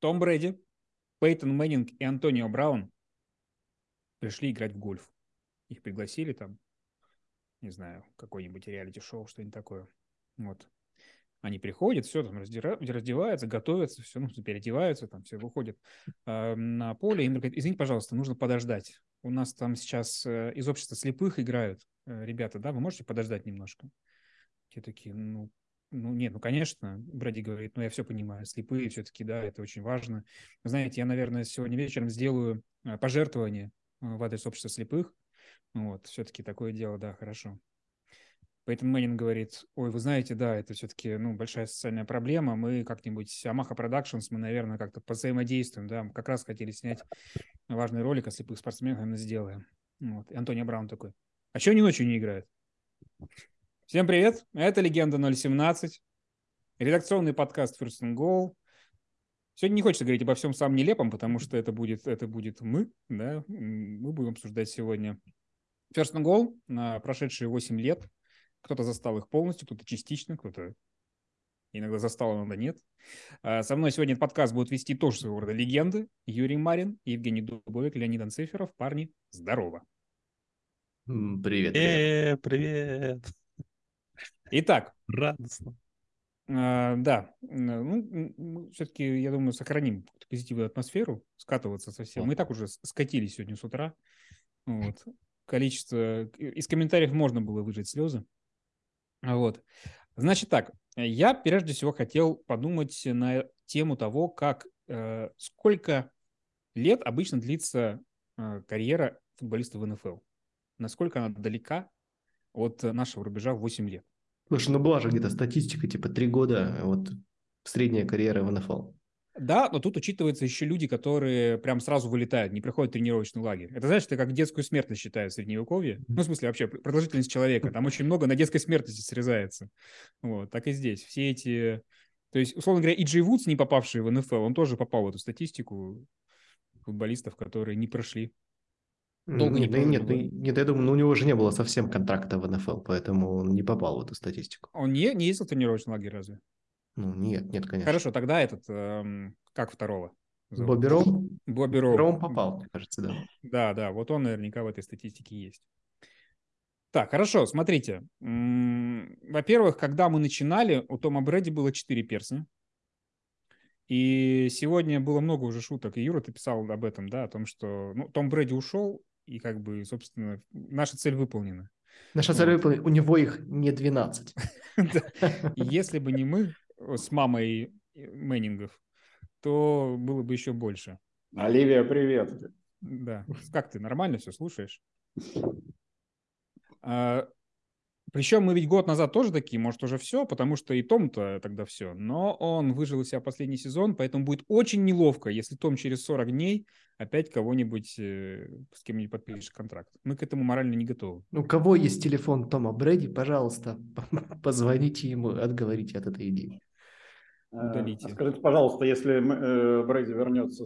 Том Брэди, Пейтон Мэннинг и Антонио Браун пришли играть в гольф. Их пригласили там, не знаю, какой-нибудь реалити-шоу, что-нибудь такое. Вот. Они приходят, все там раздеваются, готовятся, все, ну, переодеваются, там все выходят э, на поле. Им говорят, извините, пожалуйста, нужно подождать. У нас там сейчас э, из общества слепых играют э, ребята, да, вы можете подождать немножко? Те такие, ну, ну, нет, ну, конечно, Брэди говорит, ну, я все понимаю, слепые все-таки, да, это очень важно. Знаете, я, наверное, сегодня вечером сделаю э, пожертвование э, в адрес общества слепых. Вот, все-таки такое дело, да, хорошо. Поэтому Мэнин говорит, ой, вы знаете, да, это все-таки ну, большая социальная проблема. Мы как-нибудь, Амаха Productions, мы, наверное, как-то взаимодействуем, да, мы как раз хотели снять важный ролик о слепых спортсменах, наверное, сделаем. Вот. И Антонио Браун такой, а что они ночью не играют? Всем привет, это «Легенда 017», редакционный подкаст First and Goal. Сегодня не хочется говорить обо всем самом нелепом, потому что это будет, это будет мы, да, мы будем обсуждать сегодня First and Goal на прошедшие 8 лет – кто-то застал их полностью, кто-то частично, кто-то иногда застал, иногда нет. А, со мной сегодня этот подкаст будут вести тоже своего рода легенды. Юрий Марин, Евгений Дубовик, Леонид Анциферов. Парни, здорово. Привет. Э, привет. Итак. Радостно. А, да, ну, все-таки, я думаю, сохраним позитивную атмосферу, скатываться совсем. Мы и так уже скатились сегодня с утра. Вот. Количество... Из комментариев можно было выжать слезы. Вот. Значит так, я прежде всего хотел подумать на тему того, как э, сколько лет обычно длится э, карьера футболиста в НФЛ. Насколько она далека от нашего рубежа в 8 лет. Слушай, ну была же где-то статистика, типа 3 года, вот средняя карьера в НФЛ. Да, но тут учитываются еще люди, которые прям сразу вылетают, не проходят тренировочный лагерь. Это, знаешь, это как детскую смертность считают в Средневековье. Ну, в смысле, вообще, продолжительность человека. Там очень много на детской смертности срезается. Вот, так и здесь. Все эти... То есть, условно говоря, и Джей Вудс, не попавший в НФЛ, он тоже попал в эту статистику футболистов, которые не прошли. Долго нет, не нет, нет, нет, я думаю, ну, у него же не было совсем контракта в НФЛ, поэтому он не попал в эту статистику. Он не, не ездил в тренировочный лагерь разве? Ну, нет, нет, конечно. Хорошо, тогда этот, эм, как второго? Зовут? Бобби Роу? Бобби Роу. Роу попал, мне кажется, да. Да, да, вот он наверняка в этой статистике есть. Так, хорошо, смотрите. Во-первых, когда мы начинали, у Тома Брэди было 4 перстня. И сегодня было много уже шуток, и Юра, ты писал об этом, да, о том, что ну, Том Брэди ушел, и как бы, собственно, наша цель выполнена. Наша цель выполнена, у него их не 12. Если бы не мы, с мамой Мэннингов, то было бы еще больше. Оливия, привет. Да. Как ты, нормально все слушаешь? А, причем мы ведь год назад тоже такие, может, уже все, потому что и Том-то тогда все. Но он выжил из себя последний сезон, поэтому будет очень неловко, если Том через 40 дней опять кого-нибудь, э, с кем-нибудь подпишет контракт. Мы к этому морально не готовы. У кого есть телефон Тома Брэди, пожалуйста, позвоните ему, отговорите от этой идеи. Удалите. Скажите, пожалуйста, если э, Брэди вернется,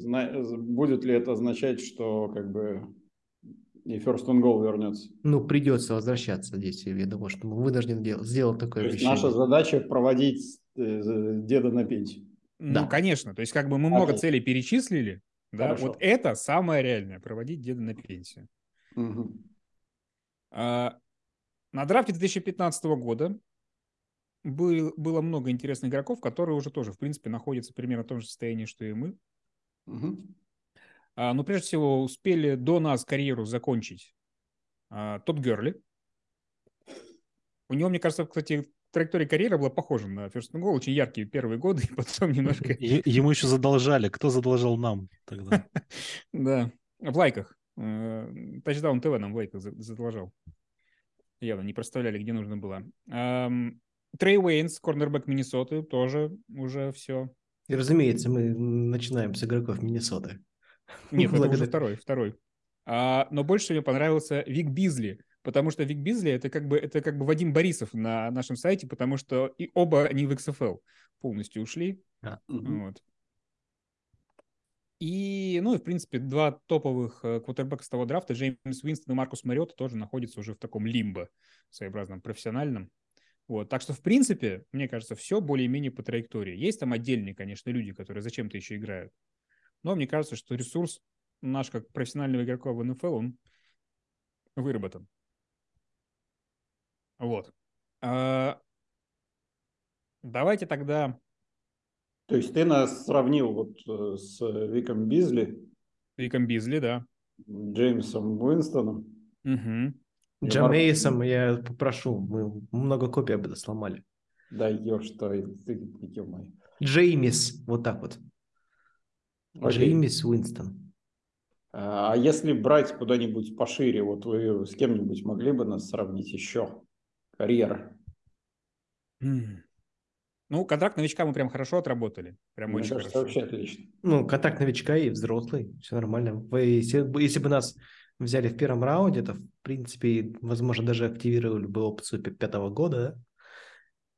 будет ли это означать, что как бы и First and Goal вернется? Ну, придется возвращаться здесь, я думаю, что мы вынуждены делать, сделать такое То есть наша задача проводить э, деда на пенсию. Ну, да. конечно. То есть как бы мы много целей перечислили, да, Хорошо. вот это самое реальное, проводить деда на пенсию. Угу. А, на драфте 2015 года был, было много интересных игроков, которые уже тоже, в принципе, находятся примерно в том же состоянии, что и мы. Угу. А, но прежде всего успели до нас карьеру закончить а, тот Герли. У него, мне кажется, кстати, траектория карьеры была похожа на First Goal. Очень яркие первые годы, и потом немножко... Ему еще задолжали. Кто задолжал нам тогда? Да, в лайках. Э, Тачдаун ТВ нам в лайках задолжал. Явно не проставляли, где нужно было. Трей Уэйнс, корнербэк Миннесоты, тоже уже все. И, разумеется, мы начинаем с игроков Миннесоты. Нет, это уже второй, второй. А, но больше мне понравился Вик Бизли, потому что Вик Бизли это как бы это как бы Вадим Борисов на нашем сайте, потому что и оба они в XFL полностью ушли. А, вот. И, ну, и, в принципе, два топовых э, квотербека с того драфта, Джеймс Уинстон и Маркус Мариотта, тоже находятся уже в таком лимбо своеобразном профессиональном. Вот, так что, в принципе, мне кажется, все более-менее по траектории. Есть там отдельные, конечно, люди, которые зачем-то еще играют. Но мне кажется, что ресурс наш, как профессионального игрока в НФЛ, он выработан. Вот. А, давайте тогда... То есть ты нас сравнил вот э, с Виком Бизли? Виком Бизли, да. Джеймсом Уинстоном. Угу. Джамейсом я попрошу, мы много копий об этом сломали. Да ешь, что ты, ё Джеймис, вот так вот. Окей. Джеймис Уинстон. А, а если брать куда-нибудь пошире, вот вы с кем-нибудь могли бы нас сравнить еще? Карьера. Ну, контракт новичка мы прям хорошо отработали. Прям Мне очень кажется, хорошо. вообще отлично. Ну, контракт новичка и взрослый, все нормально. Вы, если, если бы нас взяли в первом раунде, то, в принципе, возможно, даже активировали бы опцию пятого года, да?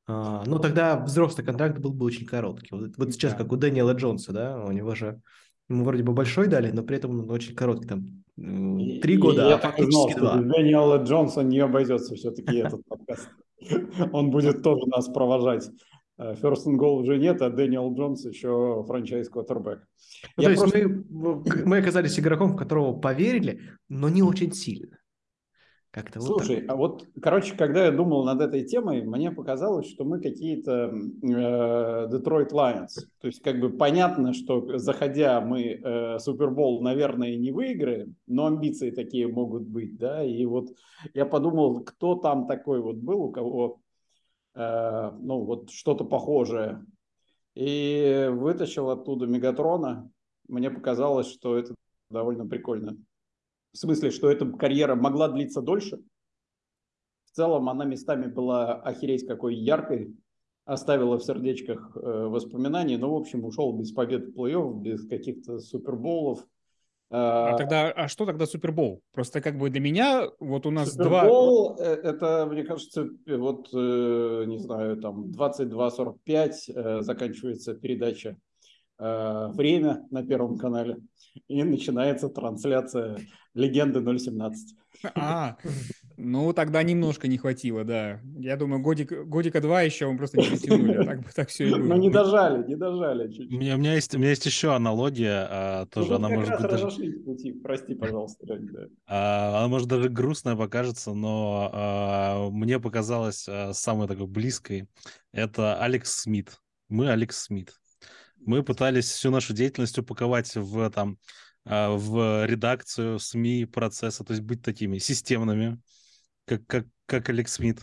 А, но тогда взрослый контракт был бы очень короткий. Вот, вот сейчас, да. как у Дэниела Джонса, да, у него же ему вроде бы большой дали, но при этом он очень короткий, там три года, и а я фактически знал, два. Дэниела Джонса не обойдется все-таки этот подкаст. Он будет тоже нас провожать. Э, First and Goal уже нет, а Дэниел Джонс еще франчайз квотербек. Ну, то есть просто... мы, мы оказались игроком, в которого поверили, но не очень сильно. Как-то Слушай, вот а вот, короче, когда я думал над этой темой, мне показалось, что мы какие-то э, Detroit Lions. То есть, как бы понятно, что заходя мы э, Супербол, наверное, не выиграем, но амбиции такие могут быть, да. И вот я подумал, кто там такой вот был, у кого, э, ну, вот что-то похожее. И вытащил оттуда Мегатрона. Мне показалось, что это довольно прикольно. В смысле, что эта карьера могла длиться дольше. В целом она местами была охереть какой яркой, оставила в сердечках э, воспоминания, но, в общем, ушел без побед в плей-офф, без каких-то суперболов. А, а тогда, а что тогда Супербол? Просто как бы для меня вот у нас Супербол, два... Э, это, мне кажется, вот, э, не знаю, там 22.45 э, заканчивается передача «Время» на Первом канале, и начинается трансляция Легенды 017. А, ну тогда немножко не хватило, да. Я думаю, годик, годика два еще мы просто не дотянули, а так, так все и было. Ну не дожали, не дожали чуть-чуть. У меня, у меня, есть, у меня есть еще аналогия, а, тоже ну, она может быть даже... пути, прости, пожалуйста. Да. А, она может даже грустная покажется, но а, мне показалось а, самой такой близкой. Это Алекс Смит. Мы Алекс Смит. Мы пытались всю нашу деятельность упаковать в там а, в редакцию СМИ процесса, то есть быть такими системными, как, как, как Алекс Смит.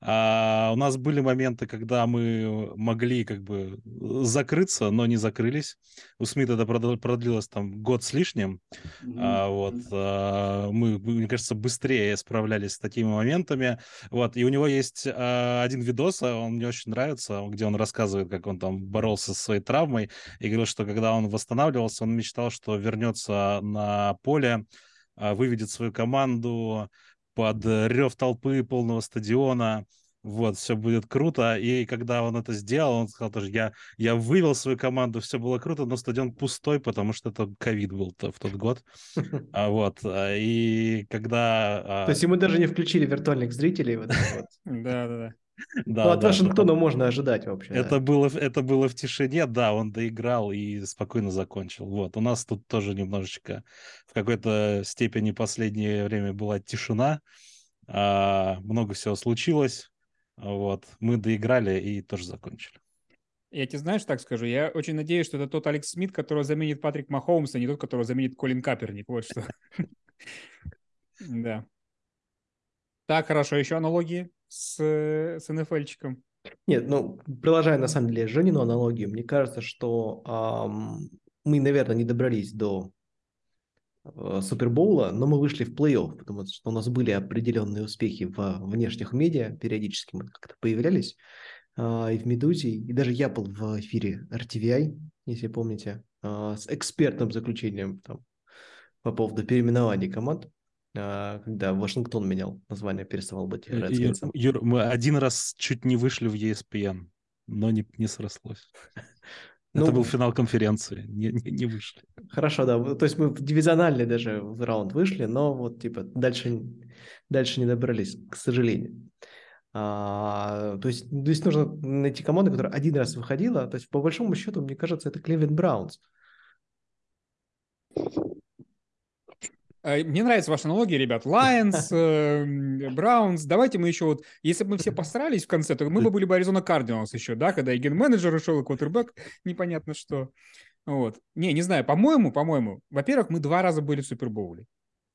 А у нас были моменты, когда мы могли как бы закрыться, но не закрылись. У Смита это продлилось там год с лишним. Mm-hmm. А, вот а, мы, мне кажется, быстрее справлялись с такими моментами. Вот и у него есть а, один видос, а он мне очень нравится, где он рассказывает, как он там боролся со своей травмой и говорил, что когда он восстанавливался, он мечтал, что вернется на поле, а, выведет свою команду под рев толпы полного стадиона, вот, все будет круто. И когда он это сделал, он сказал тоже, я, я вывел свою команду, все было круто, но стадион пустой, потому что это ковид был в тот год. А вот, а, и когда... А То есть ему даже не включили виртуальных зрителей? Вот, да, ну, от да, Вашингтона да. можно ожидать вообще. Это, да. было, это было в тишине, да, он доиграл и спокойно закончил. Вот, у нас тут тоже немножечко в какой-то степени последнее время была тишина, а, много всего случилось, вот, мы доиграли и тоже закончили. Я тебе знаешь, так скажу, я очень надеюсь, что это тот Алекс Смит, которого заменит Патрик Махоумс, а не тот, которого заменит Колин Каперник, вот что. Да. Так, хорошо, еще аналогии? С, с НФЛчиком. Нет, ну, продолжая на самом деле Женину аналогию, мне кажется, что эм, мы, наверное, не добрались до э, Супербоула, но мы вышли в плей-офф, потому что у нас были определенные успехи в внешних медиа, периодически мы как-то появлялись, э, и в «Медузе», и даже я был в эфире RTVI, если помните, э, с экспертным заключением там, по поводу переименования команд. А, когда Вашингтон менял название, переставал быть Редскинсом. Юр, мы один раз чуть не вышли в ESPN, но не, не срослось. Ну, Это был финал конференции, не, не, не вышли. Хорошо, да. То есть мы в дивизиональный даже в раунд вышли, но вот типа дальше, дальше не добрались, к сожалению. А, то, есть, то есть нужно найти команду, которая один раз выходила. То есть по большому счету, мне кажется, это Кливленд Браунс. Э, мне нравится ваша аналогия, ребят. Lions, Браунс. Эм, Давайте мы еще вот... Если бы мы все постарались в конце, то мы бы были бы Аризона Кардиналс еще, да, когда и ген-менеджер ушел, и квотербек, непонятно что. Вот. Не, не знаю, по-моему, по-моему, во-первых, мы два раза были в Супербоуле.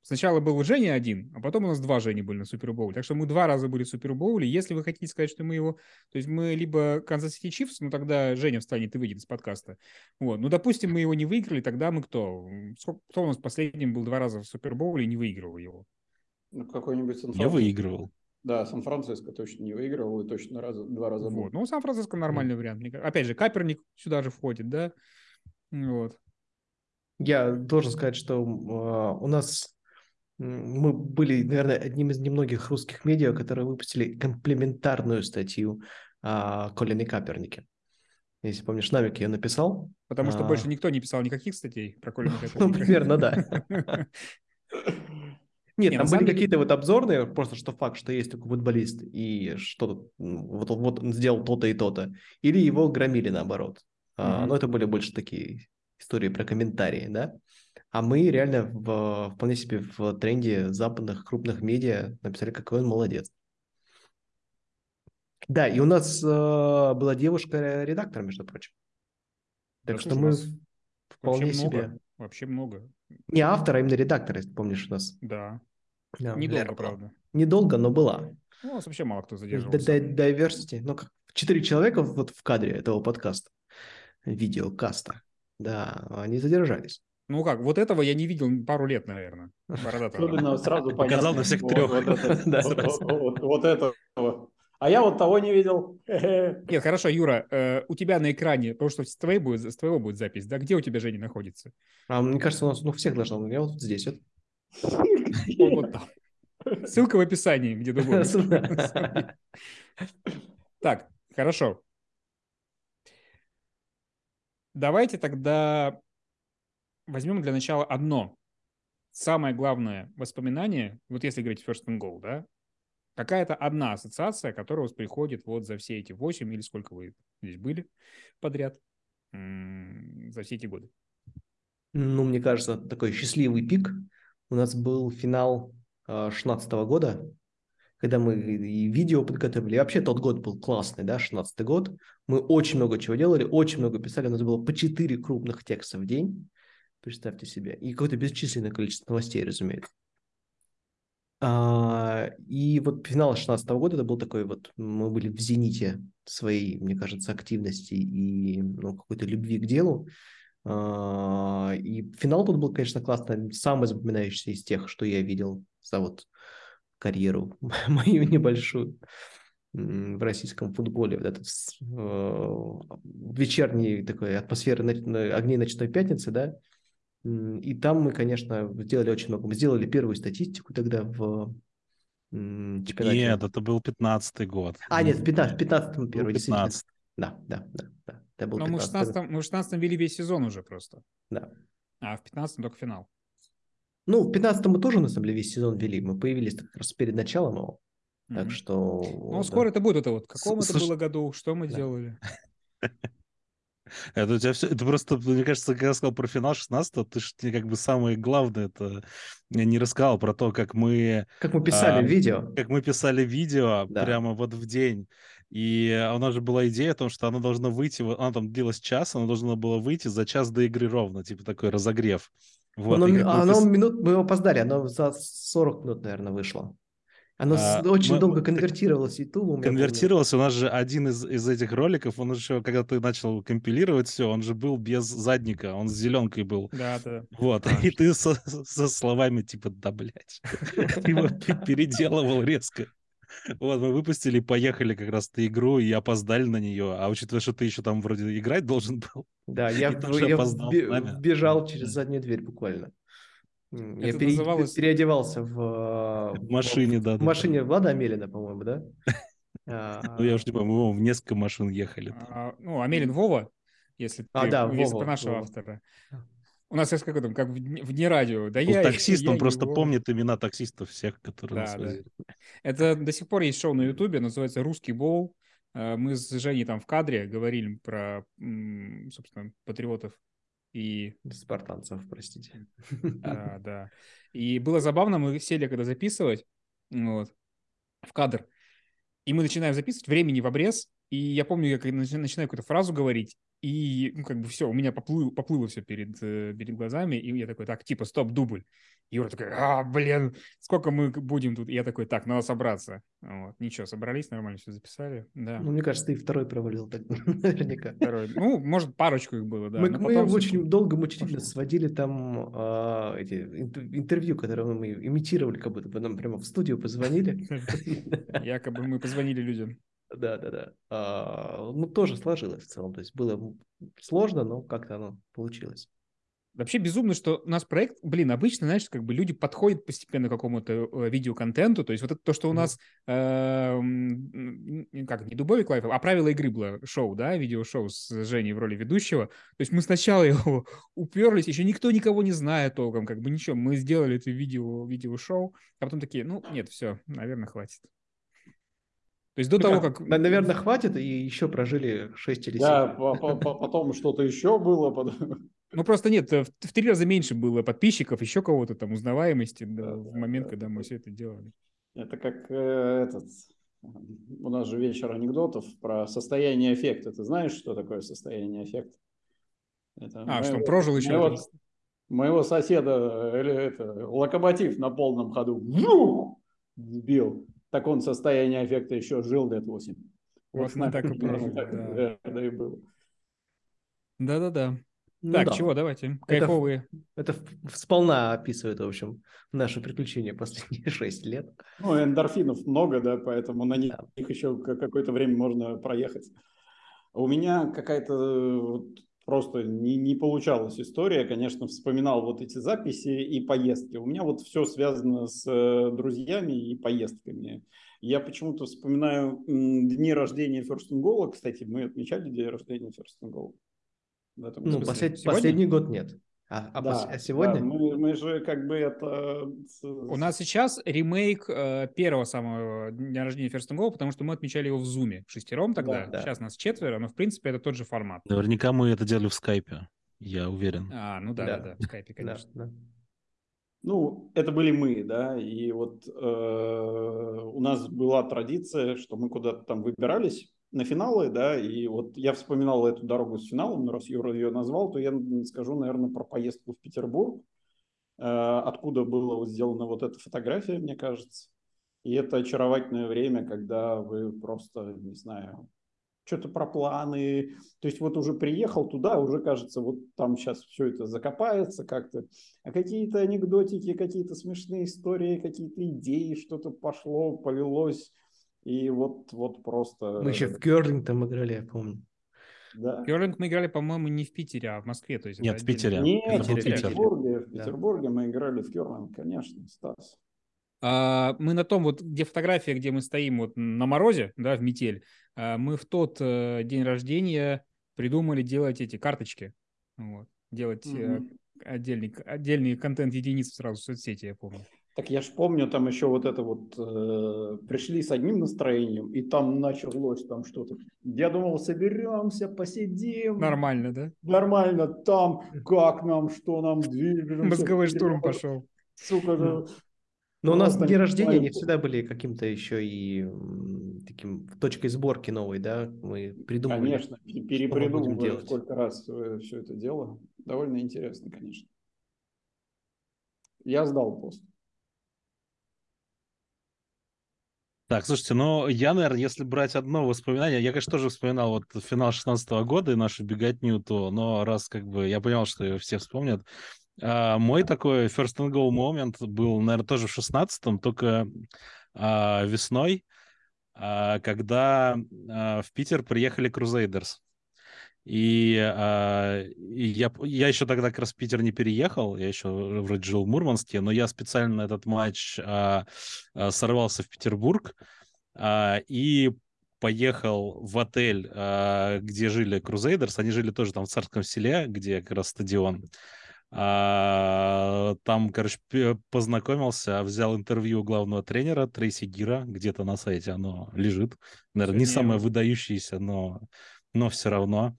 Сначала был Женя один, а потом у нас два Жени были на Супербоуле. Так что мы два раза были в Супербоуле. Если вы хотите сказать, что мы его... То есть мы либо Канзас Сити Чифс, ну тогда Женя встанет и выйдет из подкаста. Вот. Ну, допустим, мы его не выиграли, тогда мы кто? Кто у нас последним был два раза в Супербоуле и не выигрывал его? Ну, какой-нибудь сан Я выигрывал. Да, Сан-Франциско точно не выигрывал и точно раз, два раза был. Вот. Ну, Сан-Франциско нормальный mm. вариант. Опять же, Каперник сюда же входит, да? Вот. Я должен сказать, что э, у нас мы были, наверное, одним из немногих русских медиа, которые выпустили комплементарную статью о Колине Капернике. Если помнишь, Навик ее написал. Потому что а... больше никто не писал никаких статей про Колина Каперника. Ну, примерно, да. Нет, там были какие-то вот обзорные, просто что факт, что есть такой футболист, и что вот, вот он сделал то-то и то-то. Или его громили наоборот. Mm-hmm. Но это были больше такие истории про комментарии, да. А мы реально в, вполне себе в тренде западных крупных медиа написали, какой он молодец. Да, и у нас э, была девушка-редактор, между прочим. Так да, что мы вполне вообще себе... Много, вообще много. Не автор, а именно редактор, если помнишь у нас. Да. да Недолго, правда. Недолго, но была. Ну, у нас вообще мало кто задерживался. Diversity. Ну, как четыре человека вот в кадре этого подкаста, видеокаста. Да, они задержались. Ну как, вот этого я не видел пару лет, наверное. Особенно сразу Показал на всех трех. Вот этого. А я вот того не видел. Нет, хорошо, Юра, э, у тебя на экране, потому что с, твоей будет, с твоего будет запись, да? Где у тебя Женя находится? А, мне кажется, у нас ну, всех должно быть. Я вот здесь вот. Вот там. Ссылка в описании, где другой. Так, хорошо. Давайте тогда возьмем для начала одно. Самое главное воспоминание, вот если говорить first and goal, да, какая-то одна ассоциация, которая у вас приходит вот за все эти 8 или сколько вы здесь были подряд за все эти годы? Ну, мне кажется, такой счастливый пик. У нас был финал 16 года, когда мы и видео подготовили. И вообще тот год был классный, да, 16 год. Мы очень много чего делали, очень много писали. У нас было по 4 крупных текста в день. Представьте себе. И какое-то бесчисленное количество новостей, разумеется. А, и вот финал 2016 года это был такой вот, мы были в зените своей, мне кажется, активности и ну, какой-то любви к делу. А, и финал тут был, конечно, классно, самый запоминающийся из тех, что я видел за вот карьеру мою небольшую в российском футболе. Вот этот э, вечерний такой атмосферы огней ночной пятницы, да, и там мы, конечно, сделали очень много. Мы сделали первую статистику тогда в чемпионате. Нет, это был 15-й год. А, нет, в 15, 15 мы первый, 15 Да, да, да. да. Это был Но мы в 16 мы в 16 вели весь сезон уже просто. Да. А в 15 только финал. Ну, в 15 мы тоже, на самом деле, весь сезон вели. Мы появились как раз перед началом его. Mm-hmm. Так что... Ну, да. скоро это будет это вот. В каком С- это было году? Что мы да. делали? Это у тебя все, это просто, мне кажется, когда я сказал про финал 16 ты же как бы самое главное это не рассказал про то, как мы... Как мы писали а, видео. Как мы писали видео да. прямо вот в день. И у нас же была идея о том, что оно должно выйти, она там длилась час, оно должно было выйти за час до игры ровно, типа такой разогрев. Вот, оно, оно пис... минут, мы опоздали, оно за 40 минут, наверное, вышло. Оно а, очень мы, долго конвертировалось YouTube. Конвертировалось. У нас же один из, из этих роликов, он еще, когда ты начал компилировать все, он же был без задника, он с зеленкой был. Да, да. Вот. И ты со, со словами типа, да, блядь. Его переделывал резко. Вот, мы выпустили, поехали как раз на игру и опоздали на нее. А учитывая, что ты еще там вроде играть должен был. Да, я, я бежал через заднюю дверь буквально. Я Это пере... называлось... переодевался в, в машине, в, да. В да, машине да. Влада Амелина, по-моему, да? Ну, я уж не помню, мы в несколько машин ехали. А, ну, Амелин Вова, если а, про нашего автора. У нас есть как, там, как вне радио. Да Был я, таксист, он просто помнит имена таксистов всех, которые Да, нас да. Это до сих пор есть шоу на Ютубе, называется «Русский бол». Э, Мы с Женей там в кадре говорили про, собственно, патриотов и Спартанцев, простите. Да, да. И было забавно, мы сели, когда записывать, вот, в кадр, и мы начинаем записывать, времени в обрез, и я помню, я начинаю какую-то фразу говорить, и, ну, как бы все, у меня поплыло, поплыло все перед, э, перед глазами, и я такой, так, типа, стоп, дубль. Юра такой, а, блин, сколько мы будем тут? И я такой, так, надо собраться. Вот, ничего, собрались, нормально все записали, да. Ну, мне кажется, ты и второй провалил так, наверняка. Второй, ну, может, парочку их было, да. мы мы потом очень долго мучительно пошло. сводили там а, эти ин- интервью, которые мы имитировали, как будто бы нам прямо в студию позвонили. Якобы мы позвонили людям. Да, да, да. А, Ну, тоже сложилось в целом. То есть было сложно, но как-то оно получилось. Вообще безумно, что у нас проект, блин, обычно, знаешь, как бы люди подходят постепенно к какому-то э, видеоконтенту, то есть вот это то, что у нас, э, как, не Дубовик Live, а правила игры было шоу, да, видеошоу с Женей в роли ведущего, то есть мы сначала его уперлись, еще никто никого не знает толком, как бы ничего, мы сделали это видео, видеошоу, а потом такие, ну, нет, все, наверное, хватит. То есть до Ну того, как, как... на- Наверное, хватит, и еще прожили 6 или 7. Да, по- по- по- потом что-то еще было. Ну, просто нет, в, в три раза меньше было подписчиков, еще кого-то там, узнаваемости в момент, да, когда да. мы все это делали. Это как э, этот... У нас же вечер анекдотов про состояние эффекта. Ты знаешь, что такое состояние эффекта? Это А, что он прожил еще моего, моего соседа э, или это, локомотив на полном ходу сбил. Так он состояние эффекта еще жил лет 8. Вот нами так и так, да. да, да и было. Да-да-да. Ну так, да, чего, давайте. Это Кайфовые. Это в- сполна описывает, в общем, наши приключения последние 6 лет. Ну, эндорфинов много, да, поэтому на них Да. еще ка- какое-то время можно проехать. У меня какая-то э, вот просто не, не получалась история. Конечно, вспоминал вот эти записи и поездки. У меня вот все связано с э, друзьями и поездками. Я почему-то вспоминаю дни рождения Goal. Кстати, мы отмечали день рождения этом Ну, послед- сегодня? последний год нет. А, а Да, а сегодня? да, мы, мы же как бы это... У нас сейчас ремейк э, первого самого дня рождения First and Go, потому что мы отмечали его в Зуме. Шестером тогда. Да, да. Сейчас нас четверо, но в принципе это тот же формат. Наверняка мы это делали в скайпе, я уверен. А, ну да, Да. да, да, в скайпе, Да, конечно. да. Ну, это были мы, да, и вот э, у нас была традиция, что мы куда-то там выбирались на финалы, да, и вот я вспоминал эту дорогу с финалом, но раз Юра ее назвал, то я скажу, наверное, про поездку в Петербург, э, откуда была сделана вот эта фотография, мне кажется. И это очаровательное время, когда вы просто, не знаю, что-то про планы. То есть вот уже приехал туда, уже кажется, вот там сейчас все это закопается как-то. А какие-то анекдотики, какие-то смешные истории, какие-то идеи, что-то пошло, повелось. И вот, вот просто... Мы еще в Керлинг там играли, я помню. Да. Керлинг мы играли, по-моему, не в Питере, а в Москве. То есть Нет, в Питере. Нет, Это был в. Петербурге, в Да. Петербурге мы играли в Керлинг, конечно, Стас. А, мы на том, вот где фотография, где мы стоим вот на морозе, да, в метель, а, мы в тот э, день рождения придумали делать эти карточки. Вот. Делать э, Мгм. отдельный, отдельный контент единиц сразу в соцсети, я помню. Так я ж помню, там еще вот это вот, э, пришли с одним настроением, и там началось там что-то. Я думал, соберемся, посидим. Нормально, да? Нормально, там, как нам, что нам, двигаемся. Мозговой штурм пошел. Сука, да. Но у нас дни рождения, они всегда были каким-то еще и таким точкой сборки новой, да? Мы придумывали. Конечно, перепридумывали сколько раз все это дело. Довольно интересно, конечно. Я сдал пост. Так, слушайте, ну, я, наверное, если брать одно воспоминание, я, конечно, тоже вспоминал вот финал 16 года и нашу беготню, то, но раз как бы я понял, что ее все вспомнят, а, мой такой first and go момент был, наверное, тоже в 16-м, только а, весной, а, когда а, в Питер приехали Crusaders. И, а, и я, я еще тогда как раз в Питер не переехал, я еще вроде жил в Мурманске, но я специально на этот матч а, а, сорвался в Петербург а, и поехал в отель, а, где жили Crusaders. Они жили тоже там в Царском селе, где как раз стадион. А, там, короче, познакомился, взял интервью главного тренера Трейси Гира, где-то на сайте оно лежит. Наверное, не самое выдающееся, но, но все равно.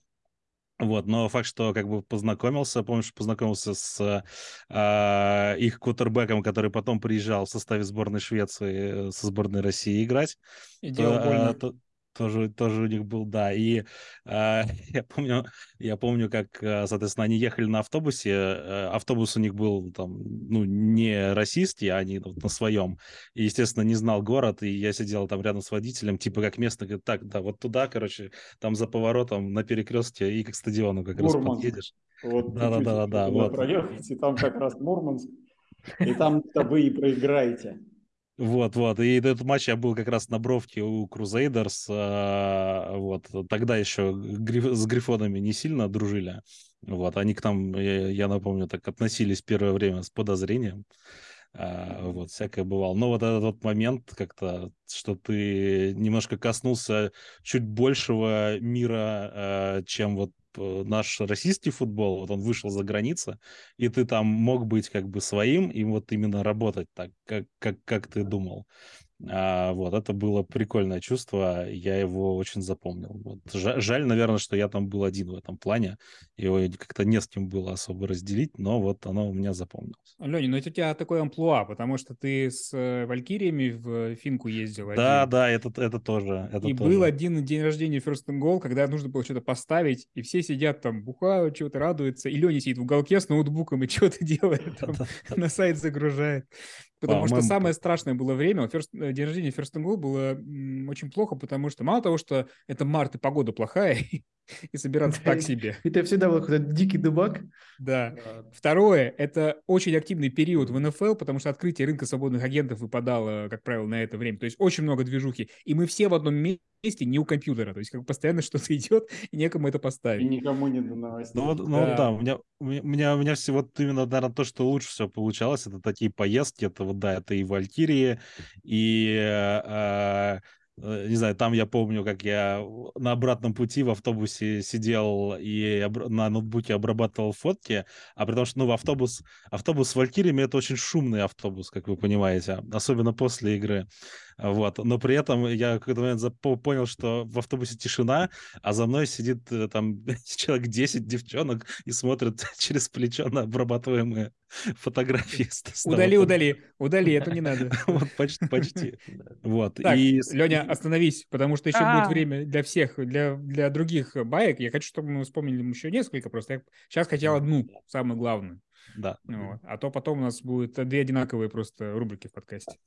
Вот, но факт, что как бы познакомился, помнишь, познакомился с э, их кутербеком, который потом приезжал в составе сборной Швеции со сборной России играть. И делал то, больно. А, то, тоже, тоже у них был, да. И э, я помню, я помню, как, соответственно, они ехали на автобусе. Э, автобус у них был там, ну, не российский, а они вот на своем. И, естественно, не знал город, и я сидел там рядом с водителем, типа как место, говорит, так, да, вот туда, короче, там за поворотом на перекрестке и к стадиону как Мурманск. раз подъедешь. Вот да, да, да, да, вот. проехать, и там как раз Мурманск, и там-то вы и проиграете. Вот, вот. И этот матч я был как раз на бровке у Крузейдерс. Вот. Тогда еще с Грифонами не сильно дружили. Вот. Они к нам, я напомню, так относились первое время с подозрением. Вот, всякое бывало. Но вот этот вот момент как-то, что ты немножко коснулся чуть большего мира, чем вот наш российский футбол, вот он вышел за границы, и ты там мог быть как бы своим, и вот именно работать так, как, как, как ты думал. А, вот, это было прикольное чувство, я его очень запомнил. Вот. Жаль, наверное, что я там был один в этом плане, его как-то не с кем было особо разделить, но вот оно у меня запомнилось. Леня, ну это у тебя такой амплуа, потому что ты с э, Валькириями в Финку ездил. Да, один. да, это, это тоже. Это и тоже. был один день рождения First and Goal, когда нужно было что-то поставить, и все сидят там, бухают, чего-то радуются, и Леня сидит в уголке с ноутбуком и что-то делает, там, на сайт загружает. Потому что самое страшное было время, first, э, день рождения First Goal было очень плохо, потому что мало того, что это март и погода плохая, и собираться так себе. Это всегда был какой-то дикий дебаг. Да. Второе, это очень активный период в НФЛ, потому что открытие рынка свободных агентов выпадало, как правило, на это время. То есть очень много движухи. И мы все в одном месте, не у компьютера. То есть как постоянно что-то идет, и некому это поставить. И никому не до новостей. Ну, вот, ну да. да, у меня, у меня, у меня все вот именно, наверное, то, что лучше всего получалось, это такие поездки, это вот, да, это и Валькирии, и э, Э, не знаю, там я помню, как я на обратном пути в автобусе сидел и на ноутбуке обрабатывал фотки, а при том, что, ну, автобус, автобус с Валькириями — это очень шумный автобус, как вы понимаете, особенно после игры. Вот. Но при этом я в какой-то момент понял, что в автобусе тишина, а за мной сидит э, там человек 10 девчонок и смотрят через плечо на обрабатываемые фотографии. Удали, удали, удали, это не надо. Вот, почти, почти. Вот. Так, и... Леня, остановись, потому что еще А-а-а. будет время для всех, для, для других баек. Я хочу, чтобы мы вспомнили еще несколько, просто я сейчас хотел одну, самую главную. Да. Вот. А то потом у нас будет две одинаковые просто рубрики в подкасте.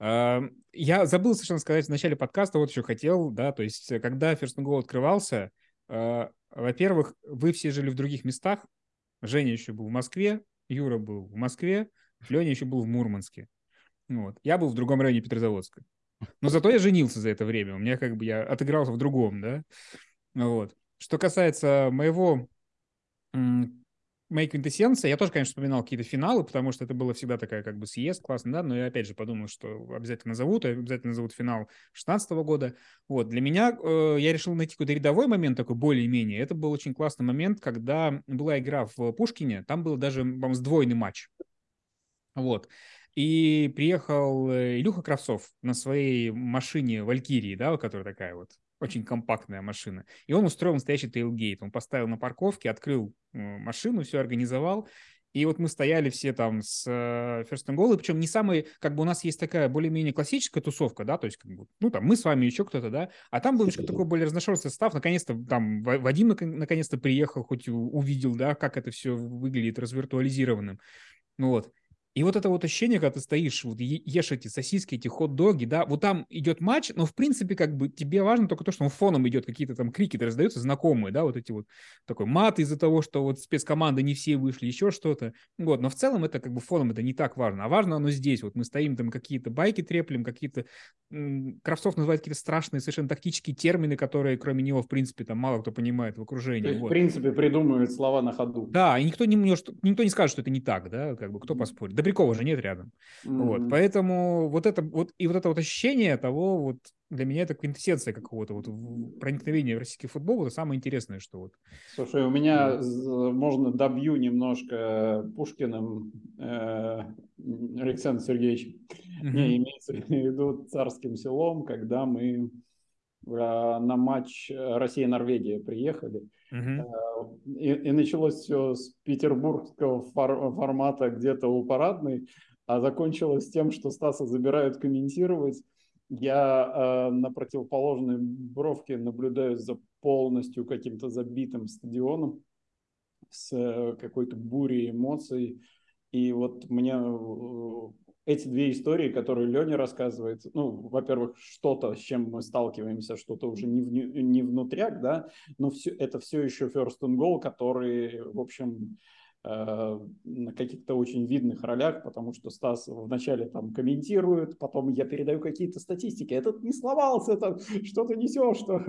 Я забыл совершенно сказать в начале подкаста, вот еще хотел, да, то есть когда First Go открывался, а, во-первых, вы все жили в других местах, Женя еще был в Москве, Юра был в Москве, Леня еще был в Мурманске. Вот. Я был в другом районе Петрозаводска. Но зато я женился за это время. У меня как бы я отыгрался в другом, да. Вот. Что касается моего моей квинтэссенция, я тоже, конечно, вспоминал какие-то финалы, потому что это было всегда такая как бы съезд классно, да, но я опять же подумал, что обязательно назовут, обязательно назовут финал 16 года. Вот, для меня, э, я решил найти какой-то рядовой момент такой более-менее. Это был очень классный момент, когда была игра в Пушкине, там был даже, по-моему, сдвоенный матч. Вот. И приехал э, Илюха Кравцов на своей машине Валькирии, да, которая такая вот очень компактная машина. И он устроил настоящий тейлгейт. Он поставил на парковке, открыл э, машину, все организовал. И вот мы стояли все там с э, First and Goal, причем не самые, как бы у нас есть такая более-менее классическая тусовка, да, то есть, как бы, ну, там, мы с вами, еще кто-то, да, а там был немножко такой более разношерстный состав, наконец-то, там, Вадим наконец-то приехал, хоть увидел, да, как это все выглядит развиртуализированным, ну вот, и вот это вот ощущение, когда ты стоишь, вот ешь эти сосиски, эти хот-доги, да, вот там идет матч, но в принципе как бы тебе важно только то, что он фоном идет, какие-то там крики раздаются знакомые, да, вот эти вот такой мат из-за того, что вот спецкоманды не все вышли, еще что-то, вот, но в целом это как бы фоном это не так важно, а важно оно здесь, вот мы стоим там какие-то байки треплем, какие-то, Кравцов называет какие-то страшные совершенно тактические термины, которые кроме него в принципе там мало кто понимает в окружении. Вот. в принципе придумывает слова на ходу. Да, и никто не, никто не скажет, что это не так, да, как бы кто поспорит. Да Добрякова же нет рядом. Mm-hmm. Вот, поэтому вот это вот и вот это вот ощущение того вот для меня это квинтэссенция какого-то вот проникновения в российский футбол, это самое интересное, что вот. Слушай, у меня можно добью немножко Пушкиным э, Александр Сергеевич. Mm-hmm. Не, имеется в виду царским селом, когда мы э, на матч Россия-Норвегия приехали. Uh-huh. И, и началось все с петербургского фор- формата где-то у парадной, а закончилось тем, что Стаса забирают комментировать я э, на противоположной бровке наблюдаю за полностью каким-то забитым стадионом с э, какой-то бурей эмоций. И вот мне э, эти две истории, которые Леня рассказывает, ну, во-первых, что-то, с чем мы сталкиваемся, что-то уже не, в, не внутряк, да, но все, это все еще first and goal, который, в общем, на каких-то очень видных ролях, потому что Стас вначале там комментирует, потом я передаю какие-то статистики, этот не сломался, это что то несешь, что...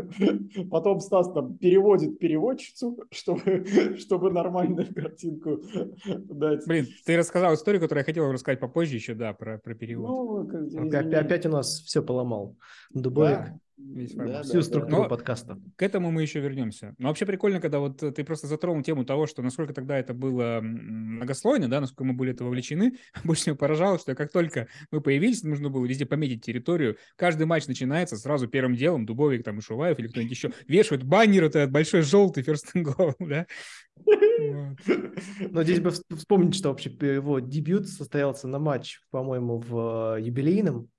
Потом Стас там переводит переводчицу, чтобы, чтобы нормальную картинку дать. Блин, ты рассказал историю, которую я хотел рассказать попозже еще, да, про, про перевод. Ну, опять, опять у нас все поломал. Дубовик. Да весь да, всю да, структуру да. подкаста. К этому мы еще вернемся. Но вообще прикольно, когда вот ты просто затронул тему того, что насколько тогда это было многослойно, да, насколько мы были это вовлечены. Больше всего поражало, что как только мы появились, нужно было везде пометить территорию. Каждый матч начинается сразу первым делом, Дубовик там и Шуваев или кто-нибудь еще вешают баннер этот большой желтый first and goal, да. Но здесь бы вспомнить, что вообще его дебют состоялся на матч, по-моему, в э, юбилейном,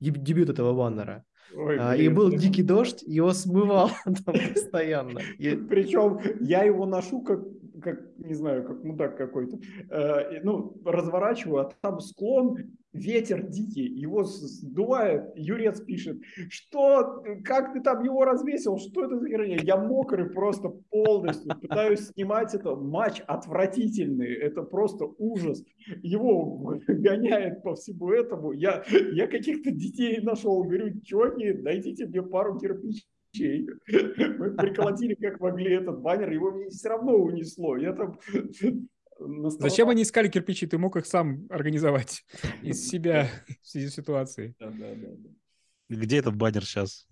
дебют этого баннера. Ой, а, и был дикий дождь, его смывал там постоянно. Причем я его ношу как, как не знаю, как мудак какой-то. Э, ну, разворачиваю, а там склон, ветер дикий, его сдувает, Юрец пишет, что, как ты там его развесил, что это за херня? Я мокрый просто полностью, пытаюсь снимать это, матч отвратительный, это просто ужас. Его гоняет по всему этому, я, я каких-то детей нашел, говорю, чуваки, дайте мне пару кирпичей. Мы приколотили как могли этот баннер, его мне все равно унесло. Я там Зачем они искали кирпичи? Ты мог их сам организовать из себя в связи с ситуацией. Где этот баннер сейчас?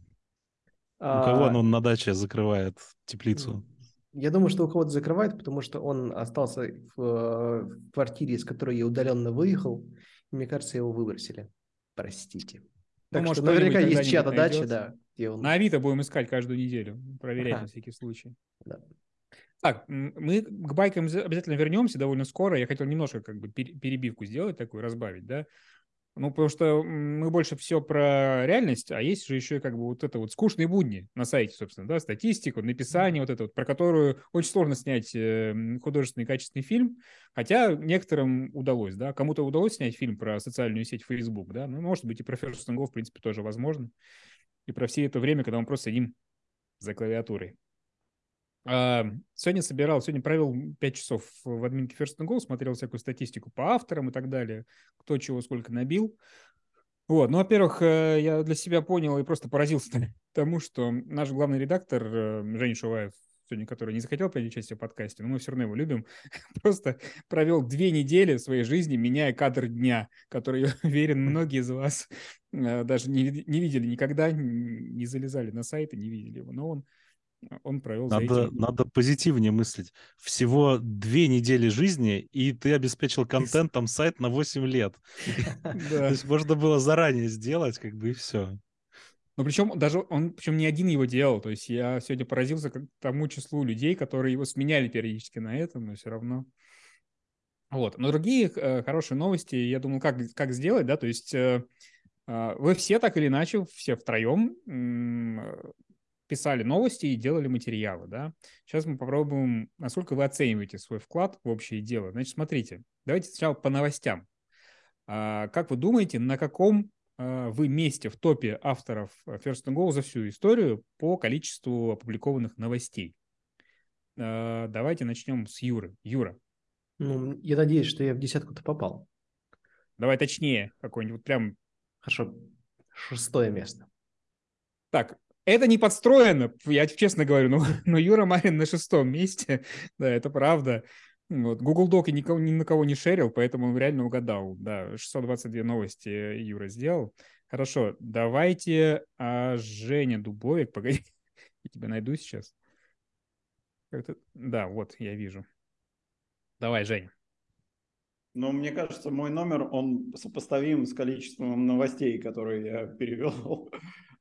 У кого он на даче закрывает теплицу? Я думаю, что у кого-то закрывает, потому что он остался в, в квартире, из которой я удаленно выехал. И, мне кажется, его выбросили. Простите. Так ну, что может, наверняка есть чья-то дача, да. Он... На Авито будем искать каждую неделю, проверять ага. на всякий случай. Да. Так, мы к байкам обязательно вернемся довольно скоро. Я хотел немножко как бы перебивку сделать такую, разбавить, да. Ну, потому что мы больше все про реальность, а есть же еще как бы вот это вот скучные будни на сайте, собственно, да, статистику, написание вот это вот, про которую очень сложно снять эм, художественный качественный фильм, хотя некоторым удалось, да, кому-то удалось снять фильм про социальную сеть Facebook, да, ну, может быть, и про First в принципе, тоже возможно, и про все это время, когда мы просто сидим за клавиатурой. А, сегодня собирал, сегодня провел 5 часов в админке First and Goal, смотрел всякую статистику по авторам и так далее, кто чего сколько набил. Вот, ну, во-первых, э, я для себя понял и просто поразился тому, что наш главный редактор э, Женя Шуваев, сегодня, который не захотел принять участие в подкасте, но мы все равно его любим, просто провел две недели своей жизни, меняя кадр дня, который, я уверен, многие из вас э, даже не, не видели никогда, не залезали на сайт и не видели его, но он он провел надо, за этим... Надо позитивнее мыслить. Всего две недели жизни, и ты обеспечил контентом сайт на 8 лет. То есть можно было заранее сделать, как бы, и все. Ну, причем даже он, причем не один его делал. То есть я сегодня поразился к тому числу людей, которые его сменяли периодически на этом, но все равно. Вот. Но другие э, хорошие новости, я думал, как, как сделать, да, то есть э, э, вы все так или иначе, все втроем писали новости и делали материалы, да. Сейчас мы попробуем, насколько вы оцениваете свой вклад в общее дело. Значит, смотрите, давайте сначала по новостям. А, как вы думаете, на каком а, вы месте в топе авторов First and Go за всю историю по количеству опубликованных новостей? А, давайте начнем с Юры. Юра. Ну, я надеюсь, что я в десятку-то попал. Давай точнее, какой-нибудь прям... Хорошо, шестое место. Так, это не подстроено, я честно говорю, но, но Юра Марин на шестом месте, да, это правда. Вот. Google Doc никого, ни на кого не шерил, поэтому он реально угадал. Да, 622 новости Юра сделал. Хорошо, давайте а, Женя Дубовик, погоди, я тебя найду сейчас. Да, вот, я вижу. Давай, Жень. Ну, мне кажется, мой номер, он сопоставим с количеством новостей, которые я перевел.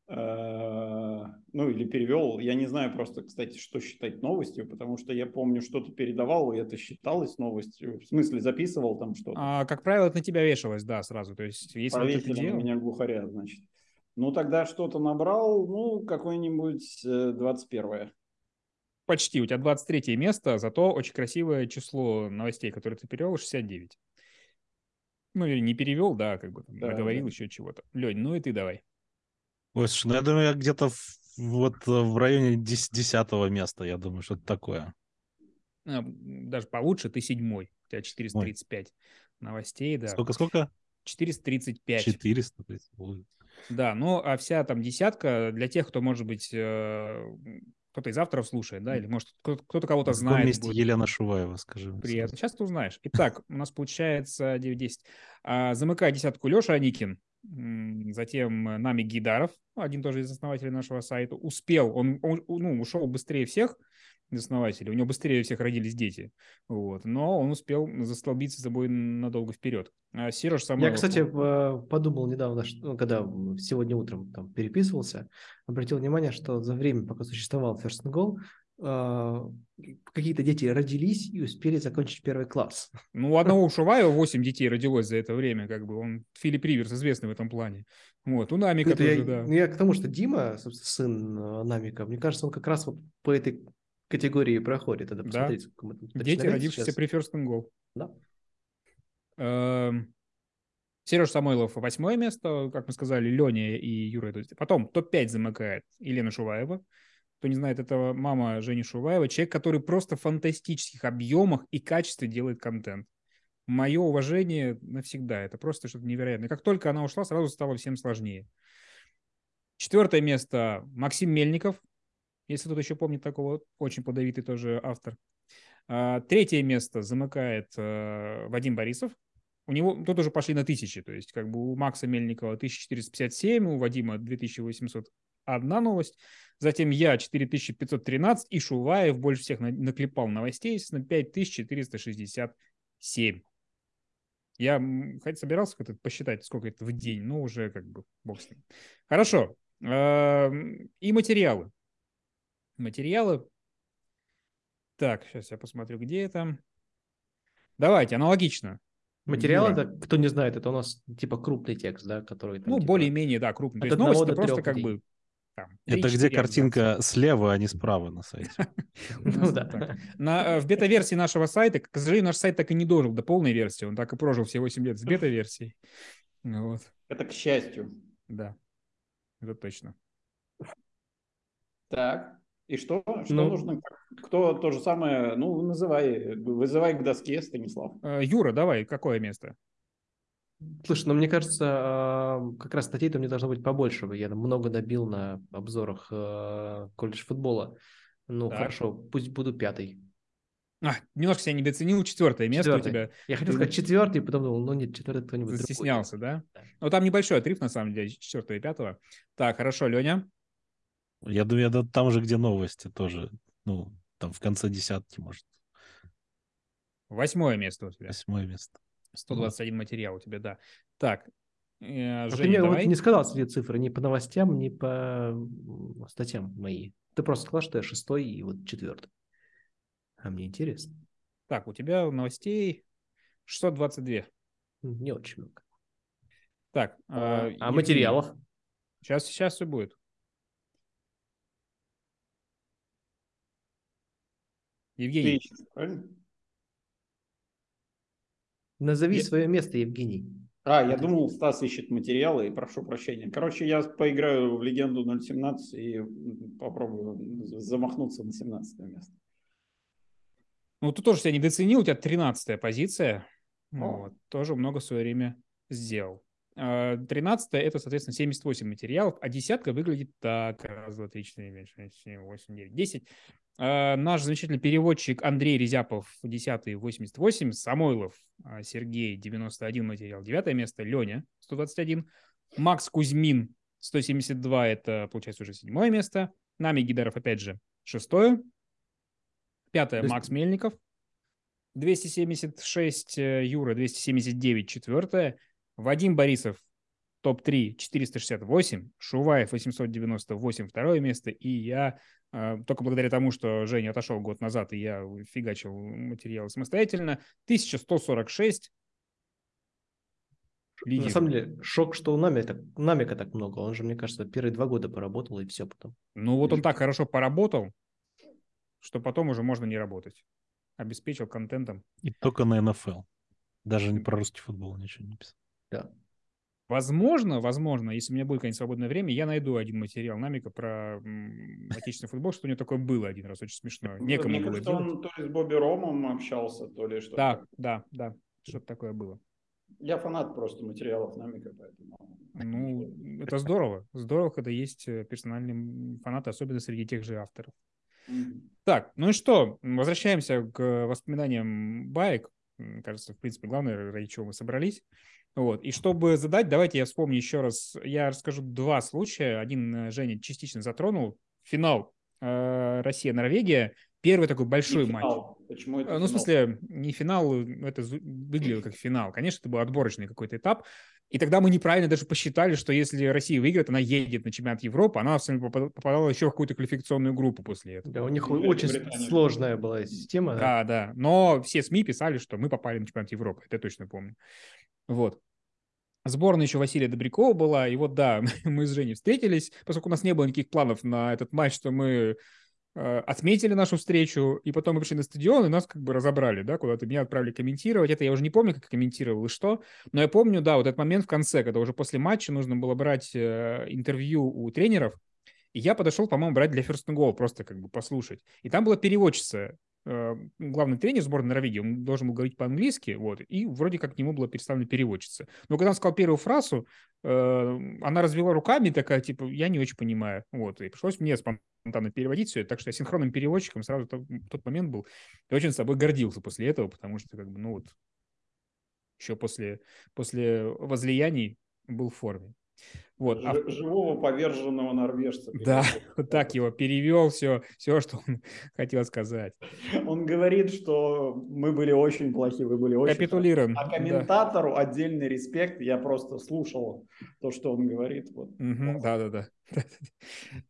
Э, ну, или перевел. Я не знаю просто, кстати, что считать новостью, потому что я помню, что-то передавал, и это считалось новостью. В смысле, записывал там что-то. А, как правило, это на тебя вешалось, да, сразу. То есть, если вот это делал... меня глухаря, значит. Ну, тогда что-то набрал, ну, какое-нибудь 21 -е. Почти. У тебя 23 место, зато очень красивое число новостей, которые ты перевел, 69. Ну, или не перевел, да, как бы там, да, наговорил да. еще чего-то. Лень, ну и ты давай. Ой, слушай, ну я думаю, я где-то в, вот в районе 10, 10 места, я думаю, что-то такое. А, даже получше, ты седьмой. У тебя 435 Ой. новостей, да. Сколько-сколько? 435. 435. Да, ну а вся там десятка для тех, кто, может быть, э, кто-то из авторов слушает, да, или может кто-то кого-то знает. месте будет. Елена Шуваева, скажи. Приятно. Сейчас ты узнаешь. Итак, у нас получается 9-10. А, замыкает десятку Леша Аникин, затем Нами Гидаров, один тоже из основателей нашего сайта, успел, он, он ну, ушел быстрее всех, основателей. У него быстрее всех родились дети. Вот. Но он успел застолбиться с собой надолго вперед. А Сереж Самойлов... Я, кстати, подумал недавно, что, ну, когда сегодня утром там переписывался, обратил внимание, что за время, пока существовал First Goal, какие-то дети родились и успели закончить первый класс. Ну, у одного у Шуваева 8 детей родилось за это время, как бы он Филипп Риверс известный в этом плане. Вот, у Намика это тоже, я, да. Я к тому, что Дима, собственно, сын э, Намика, мне кажется, он как раз вот по этой категории проходит. Надо посмотреть. Да. Дети, родившиеся сейчас. при First and Goal. Да. Эм, Сереж Самойлов восьмое место, как мы сказали, Леня и Юра. Потом топ-5 замыкает Елена Шуваева. Кто не знает, это мама Жени Шуваева. Человек, который просто в фантастических объемах и качестве делает контент. Мое уважение навсегда. Это просто что-то невероятное. Как только она ушла, сразу стало всем сложнее. Четвертое место Максим Мельников, если кто-то еще помнит такого, очень плодовитый тоже автор. А, третье место замыкает э, Вадим Борисов. У него тут уже пошли на тысячи, то есть как бы у Макса Мельникова 1457, у Вадима 2801 новость, затем я 4513 и Шуваев больше всех наклепал новостей, естественно, 5467. Я хоть собирался как-то посчитать, сколько это в день, но уже как бы бог с ним. Хорошо. И материалы материалы. Так, сейчас я посмотрю, где это. Давайте, аналогично. Материалы, это, кто не знает, это у нас типа крупный текст, да, который... Там, ну, типа, более-менее, да, крупный. То есть новость это просто как бы... Там, это где картинка слева, а не справа на сайте. Ну да. Э, в бета-версии нашего сайта, к сожалению, наш сайт так и не дожил до полной версии, он так и прожил все 8 лет с бета-версией. Это к счастью. Да, это точно. Так. И что? Что ну, нужно? Кто то же самое? Ну, называй, вызывай к доске, Станислав. Э, Юра, давай, какое место? Слушай, ну мне кажется, как раз статей там не должно быть побольше. Я много добил на обзорах э, колледж футбола. Ну, так. хорошо, пусть буду пятый. А, немножко себя недооценил. Четвертое место четвертый. у тебя. Я хотел сказать четвертый, потом думал, ну нет, четвертый кто-нибудь Застеснялся, другой. да? да? Ну, там небольшой отрыв, на самом деле, четвертого и пятого. Так, хорошо, Леня. Я думаю, я там же, где новости тоже. Ну, там в конце десятки, может. Восьмое место у тебя. Восьмое место. 121 вот. материал у тебя, да. Так, э, а ты мне давай. Вот не сказал свои цифры ни по новостям, ни по статьям мои. Ты просто сказал, что я шестой и вот четвертый. А мне интересно. Так, у тебя новостей 622. Не очень много. Так, а, а материалов? Сейчас, сейчас все будет. Евгений. Ты Назови я... свое место, Евгений. А, я думал, Стас ищет материалы, и прошу прощения. Короче, я поиграю в легенду 017 и попробую замахнуться на 17 место. Ну, ты тоже себя недооценил, у тебя 13 позиция. Вот, тоже много в свое время сделал. 13 это, соответственно, 78 материалов, а десятка выглядит так. Раз, два, три, четыре, пять, шесть, семь, восемь, девять, десять. Наш замечательный переводчик Андрей Резяпов, 10 88, Самойлов Сергей, 91 материал, 9 место, Леня, 121, Макс Кузьмин, 172, это, получается, уже седьмое место, Нами Гидаров, опять же, шестое, пятое, Макс Мельников, 276, э, Юра, 279, четвертое, Вадим Борисов, топ-3, 468, Шуваев, 898, второе место, и я э, только благодаря тому, что Женя отошел год назад, и я фигачил материалы самостоятельно, 1146, Лидер. На самом деле, шок, что у Намика, Намика так много. Он же, мне кажется, первые два года поработал, и все потом. Ну вот он так хорошо поработал, что потом уже можно не работать. Обеспечил контентом. И только на НФЛ. Даже не про русский футбол ничего не писал. Да. Возможно, возможно, если у меня будет какое-нибудь свободное время, я найду один материал Намика про отечественный футбол, что у него такое было один раз, очень смешно. Некому Мне было кажется, делать. он то ли с Бобби Ромом общался, то ли что-то. Да, да, да, что-то такое было. Я фанат просто материалов Намика, поэтому... Ну, это здорово. Здорово, когда есть э, персональные фанаты, особенно среди тех же авторов. Mm-hmm. Так, ну и что? Возвращаемся к воспоминаниям баек. Кажется, в принципе, главное, ради чего мы собрались. Вот. И чтобы задать, давайте я вспомню еще раз. Я расскажу два случая. Один э, Женя частично затронул. Финал э, Россия-Норвегия. Первый такой большой матч. Почему это ну, финал? в смысле, не финал, это выглядело как финал. Конечно, это был отборочный какой-то этап. И тогда мы неправильно даже посчитали, что если Россия выиграет, она едет на чемпионат Европы, она попадала еще в какую-то квалификационную группу после этого. Да, у них очень сложная была система. Да, да, да. Но все СМИ писали, что мы попали на чемпионат Европы. Это я точно помню. Вот. Сборная еще Василия Добрякова была, и вот да, мы с Женей встретились, поскольку у нас не было никаких планов на этот матч, что мы э, отметили нашу встречу, и потом мы пришли на стадион, и нас как бы разобрали, да, куда-то меня отправили комментировать. Это я уже не помню, как комментировал и что, но я помню, да, вот этот момент в конце, когда уже после матча нужно было брать э, интервью у тренеров, и я подошел, по-моему, брать для First Goal, просто как бы послушать. И там была переводчица, главный тренер сборной Норвегии, он должен был говорить по-английски, вот, и вроде как к нему была представлена переводчица. Но когда он сказал первую фразу, э, она развела руками, такая, типа, я не очень понимаю, вот, и пришлось мне спонтанно переводить все это, так что я синхронным переводчиком сразу тот момент был, и очень собой гордился после этого, потому что, как бы, ну вот, еще после, после возлияний был в форме. Вот. А... Живого поверженного норвежца. Да, вот так его перевел, все, все, что он хотел сказать. Он говорит, что мы были очень плохи, вы были очень... Капитулирован. А комментатору да. отдельный респект, я просто слушал то, что он говорит. Вот. Да-да-да.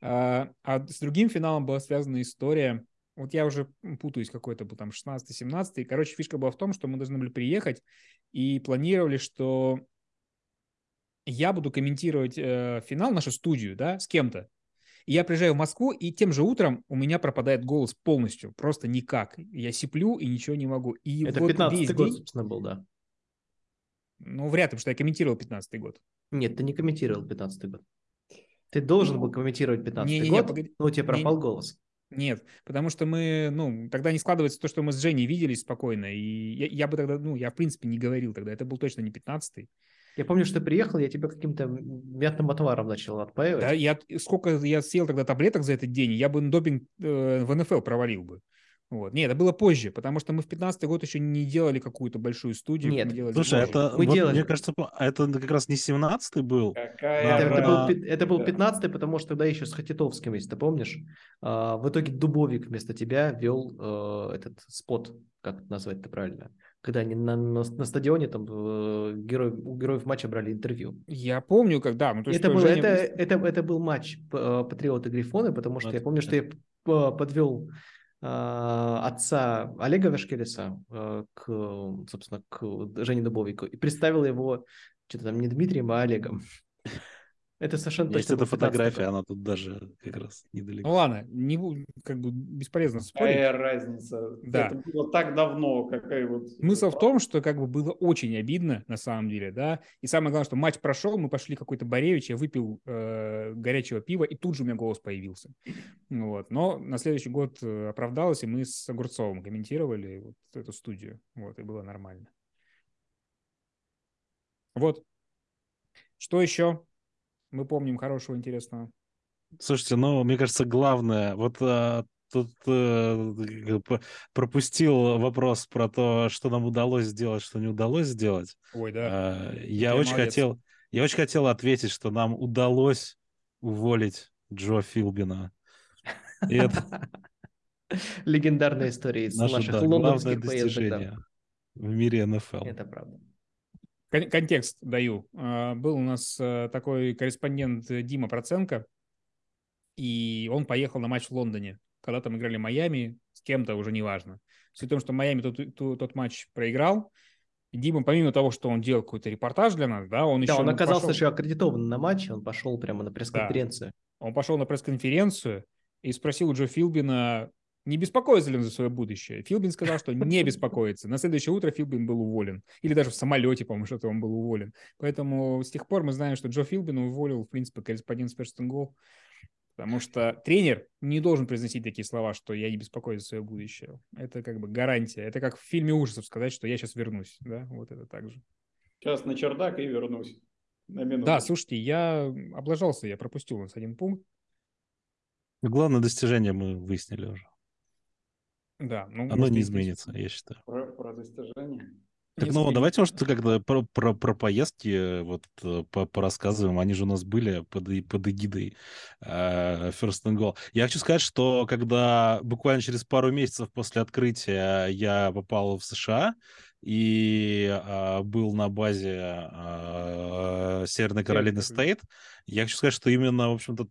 А, а с другим финалом была связана история, вот я уже путаюсь, какой-то был там 16-17. Короче, фишка была в том, что мы должны были приехать и планировали, что я буду комментировать э, финал, нашу студию, да, с кем-то. И я приезжаю в Москву, и тем же утром у меня пропадает голос полностью, просто никак. Я сиплю и ничего не могу. И Это вот 15 год, день... собственно, был, да. Ну, вряд ли, потому что я комментировал 15 год. Нет, ты не комментировал 15 год. Ты должен был комментировать 15 не, не, год, не, погоди... но у тебя пропал не, голос. Нет, потому что мы, ну, тогда не складывается то, что мы с Женей виделись спокойно, и я, я бы тогда, ну, я в принципе не говорил тогда, это был точно не 15-й. Я помню, что ты приехал, я тебя каким-то мятным отваром начал отпаивать. Да, я, сколько я съел тогда таблеток за этот день, я бы допинг э, в НФЛ провалил бы. Вот. Нет, это было позже, потому что мы в 15 год еще не делали какую-то большую студию. Нет, мы слушай, это, мы вот, делали. мне кажется, это как раз не 17 был. Какая это, это, был, это был 15 потому что тогда еще с Хатитовским, если ты помнишь. А, в итоге Дубовик вместо тебя вел а, этот спот, как это назвать это правильно когда они на, на, на стадионе там э, герой, у героев матча брали интервью. Я помню, когда. Ну, то есть это, был, Женя... это, это, это был матч э, Патриоты Грифоны, потому что вот, я помню, что я подвел э, отца Олега Вашкелеса э, к, собственно, к Жене Дубовику и представил его что-то там не Дмитрием, а Олегом. Это совершенно Есть точно. эта фотография, она тут даже как раз недалеко. Ну ладно, не, как бы бесполезно спорить. Какая разница? Да. Это было так давно, какая вот... Смысл в том, что как бы было очень обидно на самом деле, да, и самое главное, что матч прошел, мы пошли какой-то Боревич, я выпил э, горячего пива, и тут же у меня голос появился. Вот. Но на следующий год э, оправдалось, и мы с Огурцовым комментировали вот эту студию, вот, и было нормально. Вот. Что еще мы помним хорошего, интересного? Слушайте, ну, мне кажется, главное, вот а, тут э, пропустил вопрос про то, что нам удалось сделать, что не удалось сделать. Ой, да. А, я очень молодец. хотел, я очень хотел ответить, что нам удалось уволить Джо Филбина. Это... Легендарная история из наших да, лондонских поездок. в мире НФЛ. Это правда. Контекст даю. А, был у нас э, такой корреспондент Дима Проценко, и он поехал на матч в Лондоне. Когда там играли Майами, с кем-то уже неважно. Суть в том, что Майами тот, тот, тот матч проиграл. Дима, помимо того, что он делал какой-то репортаж для нас, да, он да, еще... Да, он оказался пошел... еще аккредитован на матч, он пошел прямо на пресс-конференцию. Да. Он пошел на пресс-конференцию и спросил у Джо Филбина, не беспокоится ли он за свое будущее. Филбин сказал, что не беспокоится. На следующее утро Филбин был уволен. Или даже в самолете, по-моему, что-то он был уволен. Поэтому с тех пор мы знаем, что Джо Филбин уволил, в принципе, корреспондент Спирстон Потому что тренер не должен произносить такие слова, что я не беспокоюсь за свое будущее. Это как бы гарантия. Это как в фильме ужасов сказать, что я сейчас вернусь. Да, вот это так же. Сейчас на чердак и вернусь. На минуту. Да, слушайте, я облажался, я пропустил у нас один пункт. Главное достижение мы выяснили уже. Да. Ну, Оно не изменится, я считаю. Про, про достижение? Так, ну, давайте, может, как-то про, про, про поездки вот э, по, порассказываем. Они же у нас были под, под эгидой э, First and Goal. Я хочу сказать, что когда буквально через пару месяцев после открытия я попал в США и э, был на базе э, Северной Каролины Стейт, я хочу сказать, что именно, в общем-то,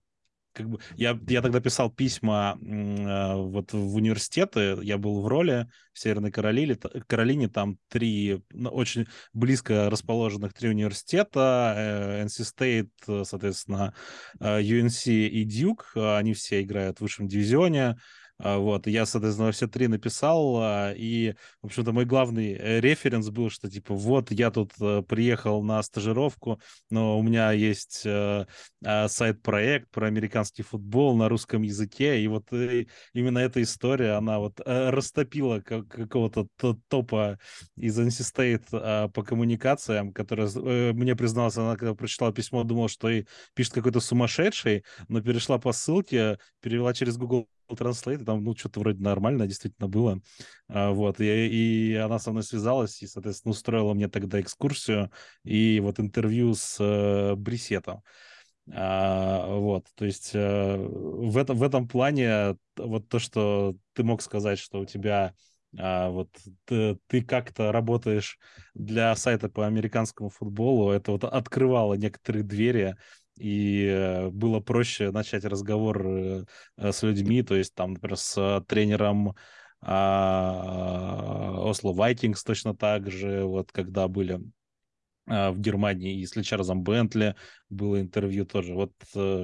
как бы я, я тогда писал письма э, вот в университеты, я был в роли в Северной Каролине, Каролине там три ну, очень близко расположенных три университета, э, NC State, соответственно, э, UNC и Duke, они все играют в высшем дивизионе, вот, я, соответственно, все три написал, а, и, в общем-то, мой главный э, референс был, что, типа, вот, я тут э, приехал на стажировку, но у меня есть э, а, сайт-проект про американский футбол на русском языке, и вот именно эта история, она вот растопила какого-то топа из NC State по коммуникациям, которая мне призналась, она когда прочитала письмо, думала, что и пишет какой-то сумасшедший, но перешла по ссылке, перевела через Google Translate, там, ну, что-то вроде нормально действительно было. А, вот, и, и она со мной связалась и, соответственно, устроила мне тогда экскурсию и вот интервью с э, Брисетом. А, вот, то есть э, в, этом, в этом плане вот то, что ты мог сказать, что у тебя а, вот ты, ты как-то работаешь для сайта по американскому футболу, это вот открывало некоторые двери и э, было проще начать разговор э, э, с людьми, то есть там, например, с тренером Осло Вайкингс точно так же, вот когда были а, в Германии, и с Чарльзом Бентли было интервью тоже. Вот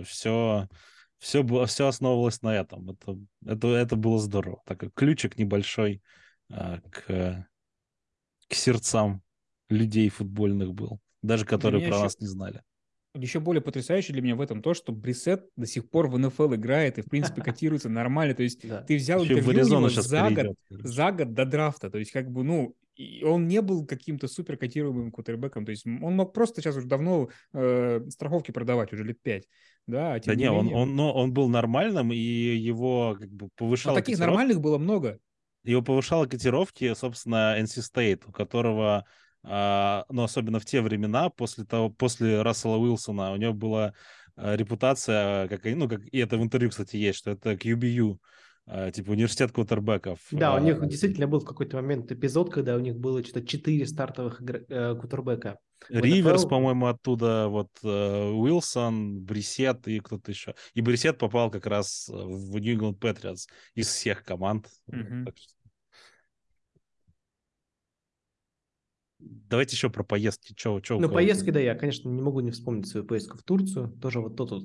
все, все, было, все основывалось на этом. Это, это, это было здорово. Так как ключик небольшой а, к, к сердцам людей футбольных был, даже которые про еще... нас не знали еще более потрясающе для меня в этом то, что Брисет до сих пор в НФЛ играет и, в принципе, котируется нормально. То есть ты взял интервью у него за год, за год до драфта. То есть как бы, ну, он не был каким-то супер котируемым кутербеком. То есть он мог просто сейчас уже давно э, страховки продавать, уже лет пять. Да, а да не, менее... он, он, но он был нормальным, и его как бы повышало... Но таких котировки... нормальных было много. Его повышало котировки, собственно, NC State, у которого но особенно в те времена, после того, после Рассела Уилсона, у него была а, репутация, как, ну, как, и это в интервью, кстати, есть, что это QBU, а, типа университет кутербеков. Да, у них действительно был в какой-то момент эпизод, когда у них было что-то 4 стартовых э, кутербека. Риверс, по-моему, оттуда, вот э, Уилсон, Брисет и кто-то еще. И Брисет попал как раз в New England Patriots из всех команд. Mm-hmm. Так что Давайте еще про поездки. Че, че ну, поездки, да, я, конечно, не могу не вспомнить свою поездку в Турцию. Тоже вот тот вот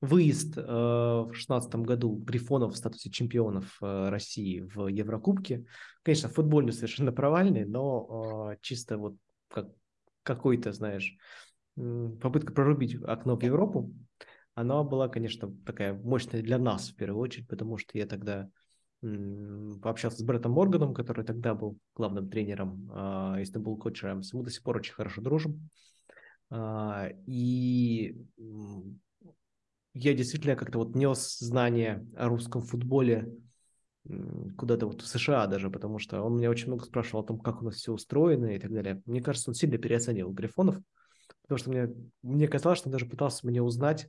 выезд э, в шестнадцатом году Грифонов в статусе чемпионов э, России в Еврокубке. Конечно, футбольный совершенно провальный, но э, чисто вот как какой-то, знаешь, попытка прорубить окно в Европу, она была, конечно, такая мощная для нас в первую очередь, потому что я тогда пообщался с Бреттом Морганом, который тогда был главным тренером Истанбул Коч Рэмс. Мы до сих пор очень хорошо дружим. А, и я действительно как-то вот нес знания о русском футболе куда-то вот в США даже, потому что он меня очень много спрашивал о том, как у нас все устроено и так далее. Мне кажется, он сильно переоценил Грифонов, потому что мне, мне казалось, что он даже пытался мне узнать,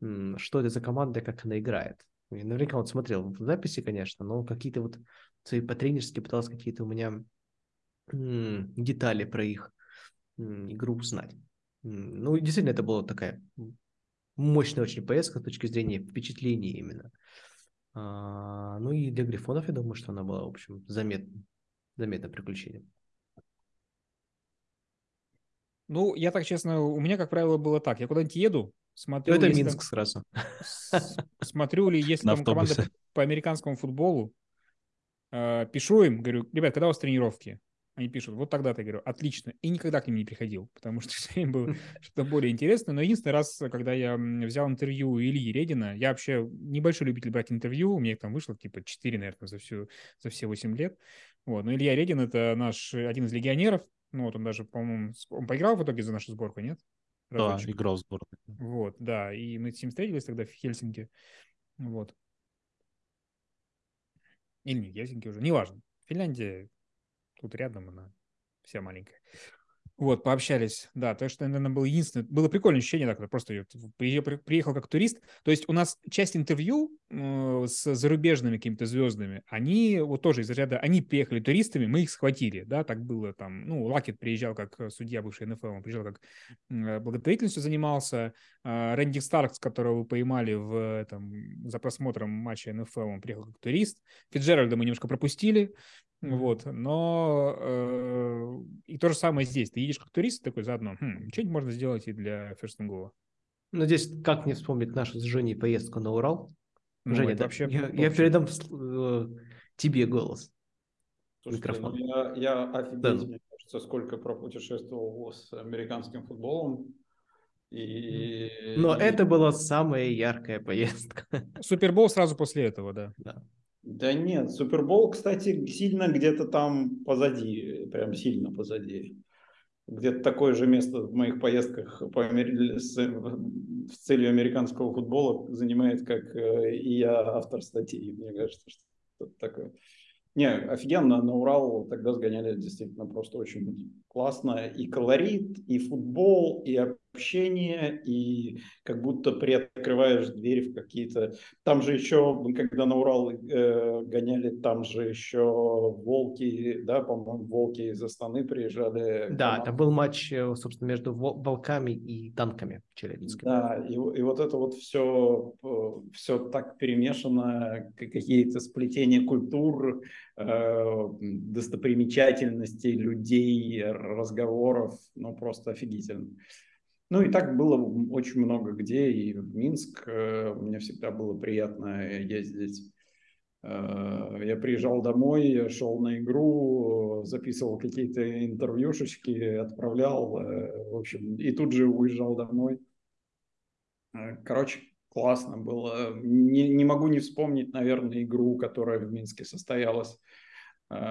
что это за команда, как она играет. И наверняка он смотрел в записи, конечно, но какие-то вот свои потренерские пытался какие-то у меня детали про их игру узнать. Ну, действительно, это была такая мощная очень поездка с точки зрения впечатлений именно. А, ну и для Грифонов, я думаю, что она была, в общем, заметным, заметным приключением. Ну, я так честно, у меня, как правило, было так. Я куда-нибудь еду, смотрю... Ну, это Минск там, сразу. Смотрю ли, если там команда по американскому футболу, э, пишу им, говорю, ребят, когда у вас тренировки? Они пишут, вот тогда-то, я говорю, отлично. И никогда к ним не приходил, потому что все время было что-то более интересное. Но единственный раз, когда я взял интервью у Ильи Редина, я вообще небольшой любитель брать интервью, у меня их там вышло типа 4, наверное, за, всю, за все 8 лет. Вот. Но Илья Редин — это наш один из легионеров, ну вот он даже, по-моему, он поиграл в итоге за нашу сборку, нет? Да, играл в сборную. Вот, да, и мы с ним встретились тогда в Хельсинки. Вот. Или не Хельсинки уже, неважно. Финляндия тут рядом она вся маленькая. Вот, пообщались, да, то, что, наверное, было единственное, было прикольное ощущение, так, просто я приехал как турист, то есть у нас часть интервью э, с зарубежными какими-то звездами, они вот тоже из ряда, они приехали туристами, мы их схватили, да, так было там, ну, Лакет приезжал как судья бывший НФЛ, он приезжал как э, благотворительностью занимался, э, Рэнди Старкс, которого вы поймали в, там, за просмотром матча НФЛ, он приехал как турист, Фиджеральда мы немножко пропустили, вот, но э, и то же самое здесь. Ты едешь как турист такой заодно, хм, что-нибудь можно сделать и для First and Go. Ну, здесь как не вспомнить нашу с Женей поездку на Урал? Ну, Женя, да, вообще я, я передам э, тебе голос. Слушайте, Микрофон. Ну, я, я офигеть, да. мне кажется, сколько пропутешествовал с американским футболом. И... Но и... это была самая яркая поездка. Супербол сразу после этого, да. Да. Да нет, Супербол, кстати, сильно где-то там позади, прям сильно позади. Где-то такое же место в моих поездках по Амер... с... с целью американского футбола занимает, как э, и я автор статьи. Мне кажется, что это такое. Не, офигенно, на Урал тогда сгоняли действительно просто очень классно. И колорит, и футбол, и общение, и как будто приоткрываешь дверь в какие-то... Там же еще, когда на Урал э, гоняли, там же еще волки, да, по-моему, волки из Астаны приезжали. Да, это был матч, э, собственно, между волками и танками в Челябинске. Да, и, и вот это вот все, э, все так перемешано, какие-то сплетения культур, э, достопримечательностей, людей, разговоров, ну, просто офигительно. Ну и так было очень много где, и в Минск э, мне всегда было приятно ездить. Э, я приезжал домой, шел на игру, записывал какие-то интервьюшечки, отправлял, э, в общем, и тут же уезжал домой. Короче, классно было. Не, не могу не вспомнить, наверное, игру, которая в Минске состоялась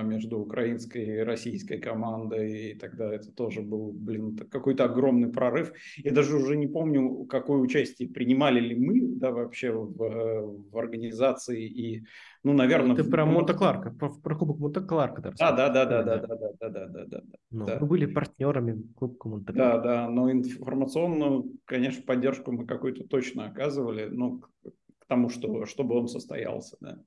между украинской и российской командой, и тогда это тоже был, блин, какой-то огромный прорыв. Я даже уже не помню, какое участие принимали ли мы, да, вообще в, в организации и, ну, наверное... Ты в... про Монте-Кларка, про, про Кубок Монте-Кларка. Да, да, да, да, да, да, да, да, да, да, ну, да. Мы были партнерами Кубка Монте-Кларка. Да, да, но информационную, конечно, поддержку мы какую-то точно оказывали, ну, к тому, что, чтобы он состоялся, да.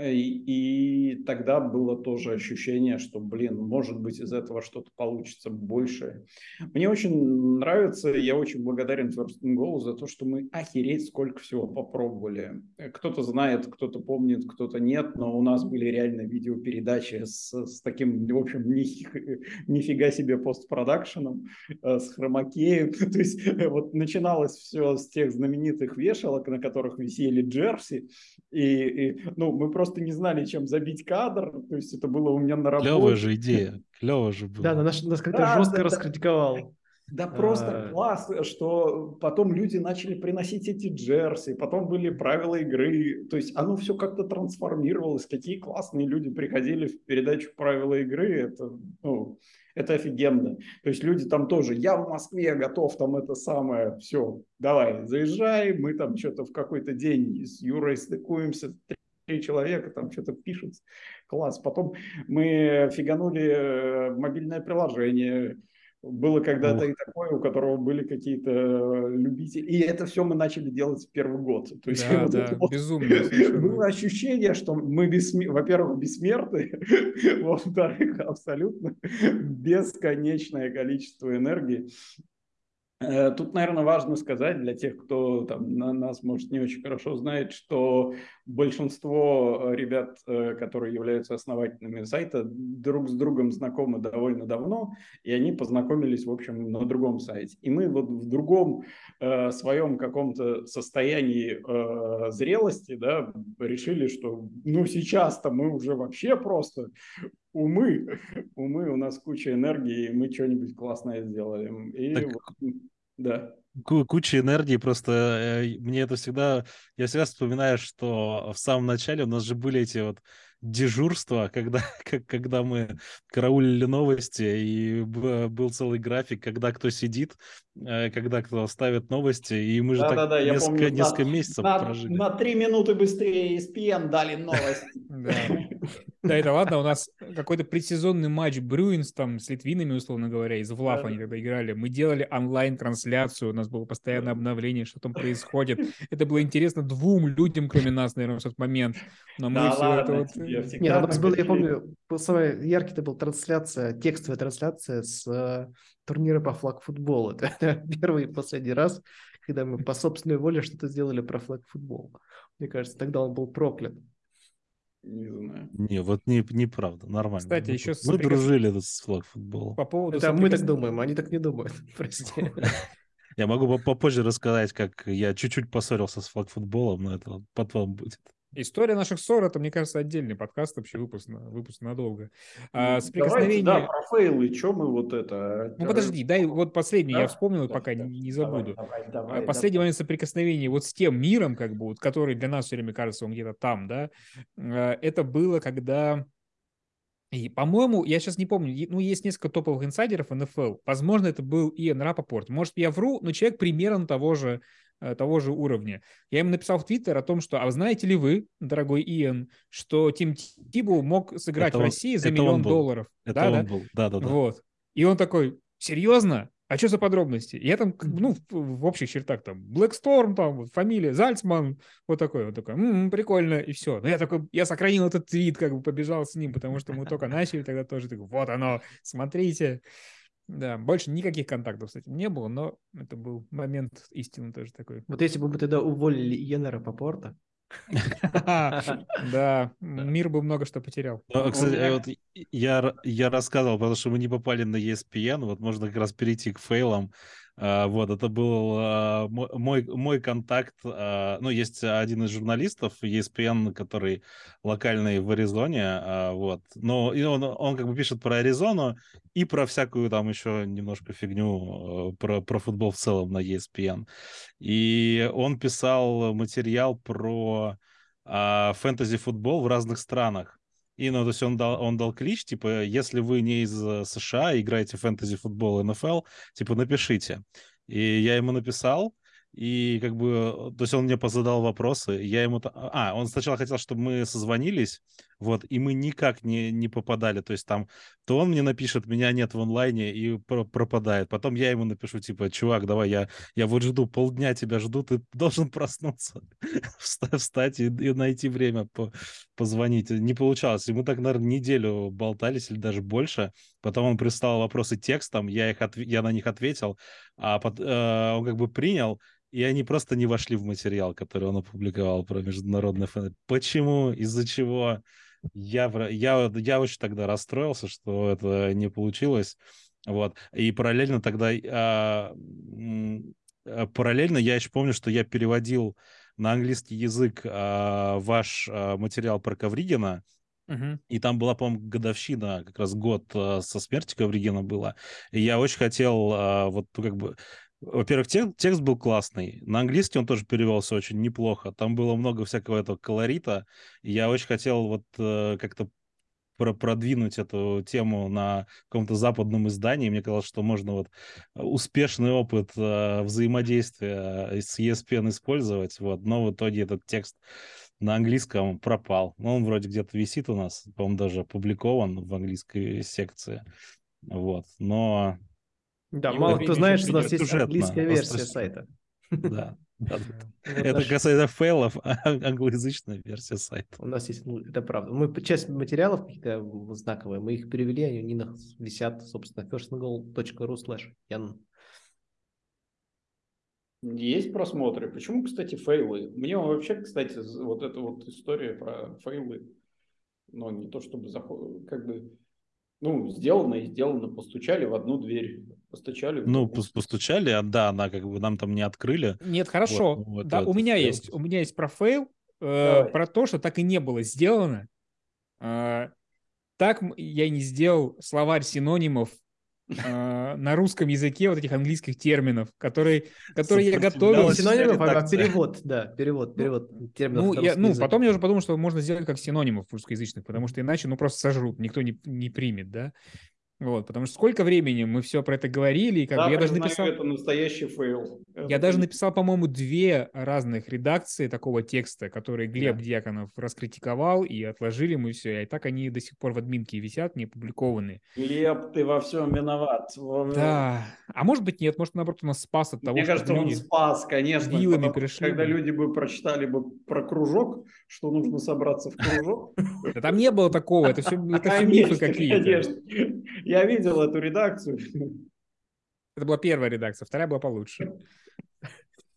Э, и, и тогда было тоже ощущение, что, блин, может быть, из этого что-то получится больше. Мне очень нравится, я очень благодарен First Go за то, что мы охереть сколько всего попробовали. Э, кто-то знает, кто-то помнит, кто-то нет, но у нас были реально видеопередачи с, с таким, в общем, ни, нифига себе постпродакшеном, э, с хромакеем. То есть вот начиналось все с тех знаменитых вешалок, на которых висели джерси, и, и ну, мы просто просто не знали, чем забить кадр. То есть это было у меня на работе. Клевая же идея. Клево же было. Да, нас, нас как-то да, жестко да, раскритиковал. Да просто а... класс, что потом люди начали приносить эти джерси, потом были правила игры, то есть оно все как-то трансформировалось, какие классные люди приходили в передачу правила игры, это, ну, это офигенно. То есть люди там тоже, я в Москве готов там это самое, все, давай, заезжай, мы там что-то в какой-то день с Юрой стыкуемся, три человека там что-то пишут, класс. Потом мы фиганули э, мобильное приложение, было когда-то и такое, у которого были какие-то э, любители. И это все мы начали делать в первый год. То есть, да, вот да, вот безумно. Было ощущение, что мы, бессм... во-первых, бессмертны, во-вторых, абсолютно бесконечное количество энергии. Э, тут, наверное, важно сказать для тех, кто там, на нас, может, не очень хорошо знает, что большинство ребят, э, которые являются основателями сайта, друг с другом знакомы довольно давно, и они познакомились, в общем, на другом сайте. И мы вот в другом э, своем каком-то состоянии э, зрелости да, решили, что ну сейчас-то мы уже вообще просто умы, умы, у нас куча энергии, и мы что-нибудь классное сделаем. И так... вот, да куча энергии, просто э, мне это всегда, я всегда вспоминаю, что в самом начале у нас же были эти вот дежурства, когда, как, когда мы караулили новости, и был целый график, когда кто сидит, э, когда кто ставит новости, и мы же да, так да, да, несколько, помню, несколько на, месяцев на, прожили. На три минуты быстрее ESPN дали новости. Да, это ладно, у нас какой-то предсезонный матч Брюинс там с Литвинами, условно говоря, из Влафа они тогда играли. Мы делали онлайн-трансляцию, у нас было постоянное обновление, что там происходит. Это было интересно двум людям, кроме нас, наверное, в тот момент. Но мы все это вот... Нет, у нас было, я помню, самое яркий это была трансляция, текстовая трансляция с э, турнира по флаг-футболу. Это первый и последний раз, когда мы по собственной воле что-то сделали про флаг-футбол. Мне кажется, тогда он был проклят. Не знаю. Не, вот не, неправда, нормально. Кстати, мы, еще... Мы дружили с флаг футболом. По поводу... Это соприкос... мы так думаем, они так не думают, прости. Я могу попозже рассказать, как я чуть-чуть поссорился с флаг футболом, но это потом будет. История наших ссор это, мне кажется, отдельный подкаст, вообще выпуск, выпуск надолго. А, соприкосновение... Давайте, да, про фейлы, что мы вот это... Ну подожди, дай вот последний, да? я вспомнил, да, пока да, не, не забуду. Давай, давай, давай, Последний давай. момент соприкосновения вот с тем миром, как бы, вот, который для нас все время кажется, он где-то там, да, а, это было, когда... И, по-моему, я сейчас не помню, ну, есть несколько топовых инсайдеров НФЛ. Возможно, это был Иэн Рапопорт. Может, я вру, но человек примерно того же того же уровня. Я ему написал в Твиттер о том, что, а знаете ли вы, дорогой Иэн, что Тим Тибу мог сыграть это в России он, за миллион долларов? Это да, он да? был, да-да-да. Вот. И он такой, серьезно? А что за подробности? Я там, ну, в, общих чертах там, Blackstorm, там, фамилия, Зальцман, вот такой, вот такой, м-м, прикольно, и все. Но я такой, я сохранил этот твит, как бы побежал с ним, потому что мы только начали тогда тоже, такой, вот оно, смотрите. Да, больше никаких контактов с этим не было, но это был момент истины тоже такой. Вот если бы мы тогда уволили Йеннера Попорта, да, мир бы много что потерял. Ну, кстати, вот я, я рассказывал, потому что мы не попали на ESPN, вот можно как раз перейти к фейлам. А, вот, это был а, мой, мой контакт. А, ну, есть один из журналистов ESPN, который локальный в Аризоне, вот. Но и он, он как бы пишет про Аризону и про всякую там еще немножко фигню про, про футбол в целом на ESPN. И он писал материал про фэнтези-футбол в разных странах. И, ну, то есть он дал, он дал клич, типа, если вы не из э, США, играете фэнтези-футбол НФЛ, типа, напишите. И я ему написал, и как бы, то есть он мне позадал вопросы, я ему... А, он сначала хотел, чтобы мы созвонились, вот, и мы никак не, не попадали, то есть там, то он мне напишет, меня нет в онлайне, и про пропадает. Потом я ему напишу, типа, чувак, давай, я, я вот жду, полдня тебя жду, ты должен проснуться, встать и, и найти время по, позвонить. Не получалось. И мы так, наверное, неделю болтались или даже больше. Потом он прислал вопросы текстом, я, их от... я на них ответил, а под... э, он как бы принял, и они просто не вошли в материал, который он опубликовал про международный фэн. Почему? Из-за чего? Я, я, я очень тогда расстроился, что это не получилось. Вот. И параллельно тогда... А, параллельно я еще помню, что я переводил на английский язык а, ваш а, материал про Ковригина, И там была, по-моему, годовщина, как раз год э, со смерти Ковригина была. И я очень хотел, э, вот, ну, как бы, во-первых, текст, был классный. На английский он тоже перевелся очень неплохо. Там было много всякого этого колорита. Я очень хотел вот э, как-то про продвинуть эту тему на каком-то западном издании. Мне казалось, что можно вот успешный опыт э, взаимодействия с ESPN использовать. Вот. Но в итоге этот текст на английском пропал. Но он вроде где-то висит у нас, по-моему, даже опубликован в английской секции. Вот. Но да, мало кто знает, что у нас есть английская версия сайта. Да. Это касается фейлов, а англоязычная версия сайта. У нас есть, ну, это правда. Мы часть материалов какие-то знаковые, мы их перевели, они у них висят, собственно, firstngle.ru slash Есть просмотры. Почему, кстати, фейлы? Мне вообще, кстати, вот эта вот история про фейлы, но не то чтобы как бы ну, сделано и сделано, постучали в одну дверь, постучали. Ну, постучали, а да, она как бы нам там не открыли. Нет, хорошо. Вот, вот, да, вот, у меня вот. есть, у меня есть про фейл, э, про то, что так и не было сделано. Э, так я не сделал словарь синонимов э, на русском языке вот этих английских терминов, которые, которые я готовил. Синонимов, а перевод, да, перевод, перевод терминов. Ну, я, ну, потом я уже подумал, что можно сделать как синонимов русскоязычных, потому что иначе, ну, просто сожрут, никто не, не примет, да. Вот, потому что сколько времени мы все про это говорили, и как да, бы я даже написал... это настоящий фейл. Я даже написал, по-моему, две разных редакции такого текста, которые Глеб да. Дьяконов раскритиковал, и отложили мы все, и так они до сих пор в админке висят, не опубликованы. Глеб, ты во всем виноват. Да, а может быть нет, может наоборот у нас спас от того, Мне что кажется, люди он спас, конечно. Вилами пришли. Когда люди бы прочитали бы про кружок, что нужно собраться в кружок. Да там не было такого, это все, это все мифы какие-то. Я видел эту редакцию. Это была первая редакция, вторая была получше.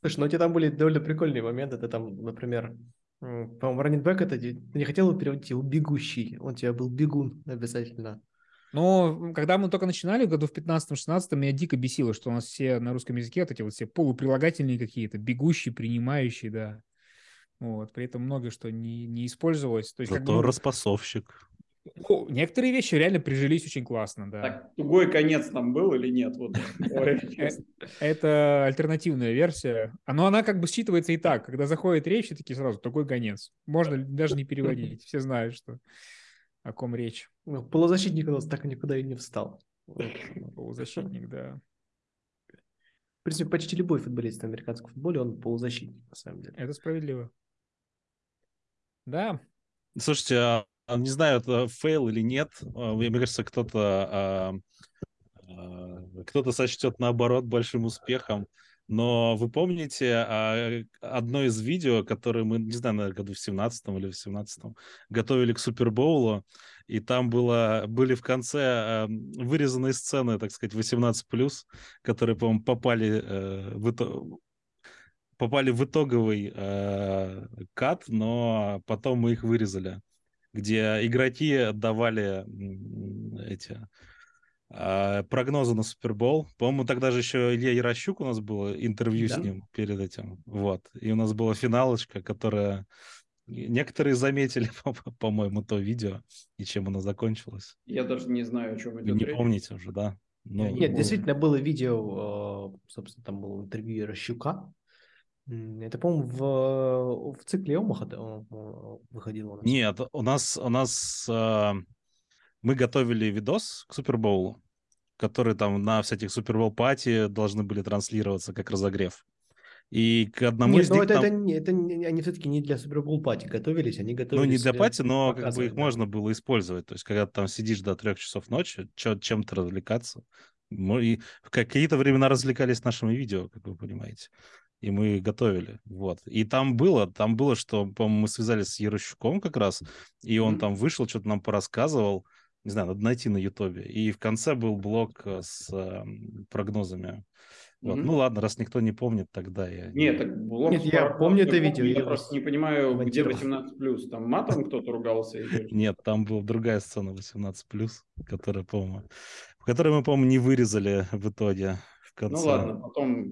Слушай, ну у тебя там были довольно прикольные моменты. Ты там, например, по-моему, раннинбэк это ты не хотел его переводить его бегущий. Он у тебя был бегун обязательно. Но когда мы только начинали, году в 15-16, меня дико бесило, что у нас все на русском языке вот эти вот все полуприлагательные какие-то, бегущие, принимающие, да. Вот, при этом много что не, не использовалось. То есть, Зато как бы, распасовщик. Ну, некоторые вещи реально прижились очень классно, да. Так, тугой конец там был или нет? Вот, э, это альтернативная версия. Но она как бы считывается и так. Когда заходит речь, и такие сразу, тугой конец. Можно даже не переводить. Все знают, что о ком речь. Ну, полузащитник у нас так никуда и не встал. Полузащитник, да. В принципе, почти любой футболист в американском футболе, он полузащитник, на самом деле. Это справедливо. Да. Слушайте, а а, не знаю, это фейл или нет. А, мне кажется, кто-то а, кто-то сочтет наоборот большим успехом. Но вы помните одно из видео, которое мы, не знаю, наверное, году в 17 или в 17 готовили к Супербоулу, и там было, были в конце вырезанные сцены, так сказать, 18+, которые, по-моему, попали э, в, попали в итоговый э, кат, но потом мы их вырезали где игроки давали эти э, прогнозы на Супербол. По-моему, тогда же еще Илья Ярощук у нас было интервью да. с ним перед этим. Вот. И у нас была финалочка, которая... Некоторые заметили, по-моему, то видео, и чем оно закончилось. Я даже не знаю, о чем идет Вы не помните уже, да? Ну, Нет, было... действительно было видео, собственно, там было интервью Ярощука, это, по-моему, в, в цикле Омаха выходило у нас. Нет, у нас, у нас э, мы готовили видос к Супербоулу, который там на всяких Супербол пати должны были транслироваться как разогрев. И к одному Нет, из ну них это, там... это, не, это они все-таки не для Супербол пати готовились, они готовились... Ну, не для пати, но как бы их да. можно было использовать. То есть, когда ты там сидишь до трех часов ночи, чем-то развлекаться. И в какие-то времена развлекались нашими видео, как вы понимаете и мы готовили, вот. И там было, там было, что, по-моему, мы связались с Ярощуком как раз, и он mm-hmm. там вышел, что-то нам порассказывал, не знаю, надо найти на Ютубе. И в конце был блок э, с э, прогнозами. Вот. Mm-hmm. Ну ладно, раз никто не помнит, тогда я... Нет, так блок Нет, я помню это видео. Я просто не понимаю, где 18+. Там матом кто-то ругался? Нет, там была другая сцена 18+, которая, по-моему... В которой мы, по-моему, не вырезали в итоге. В конце. Ну ладно, потом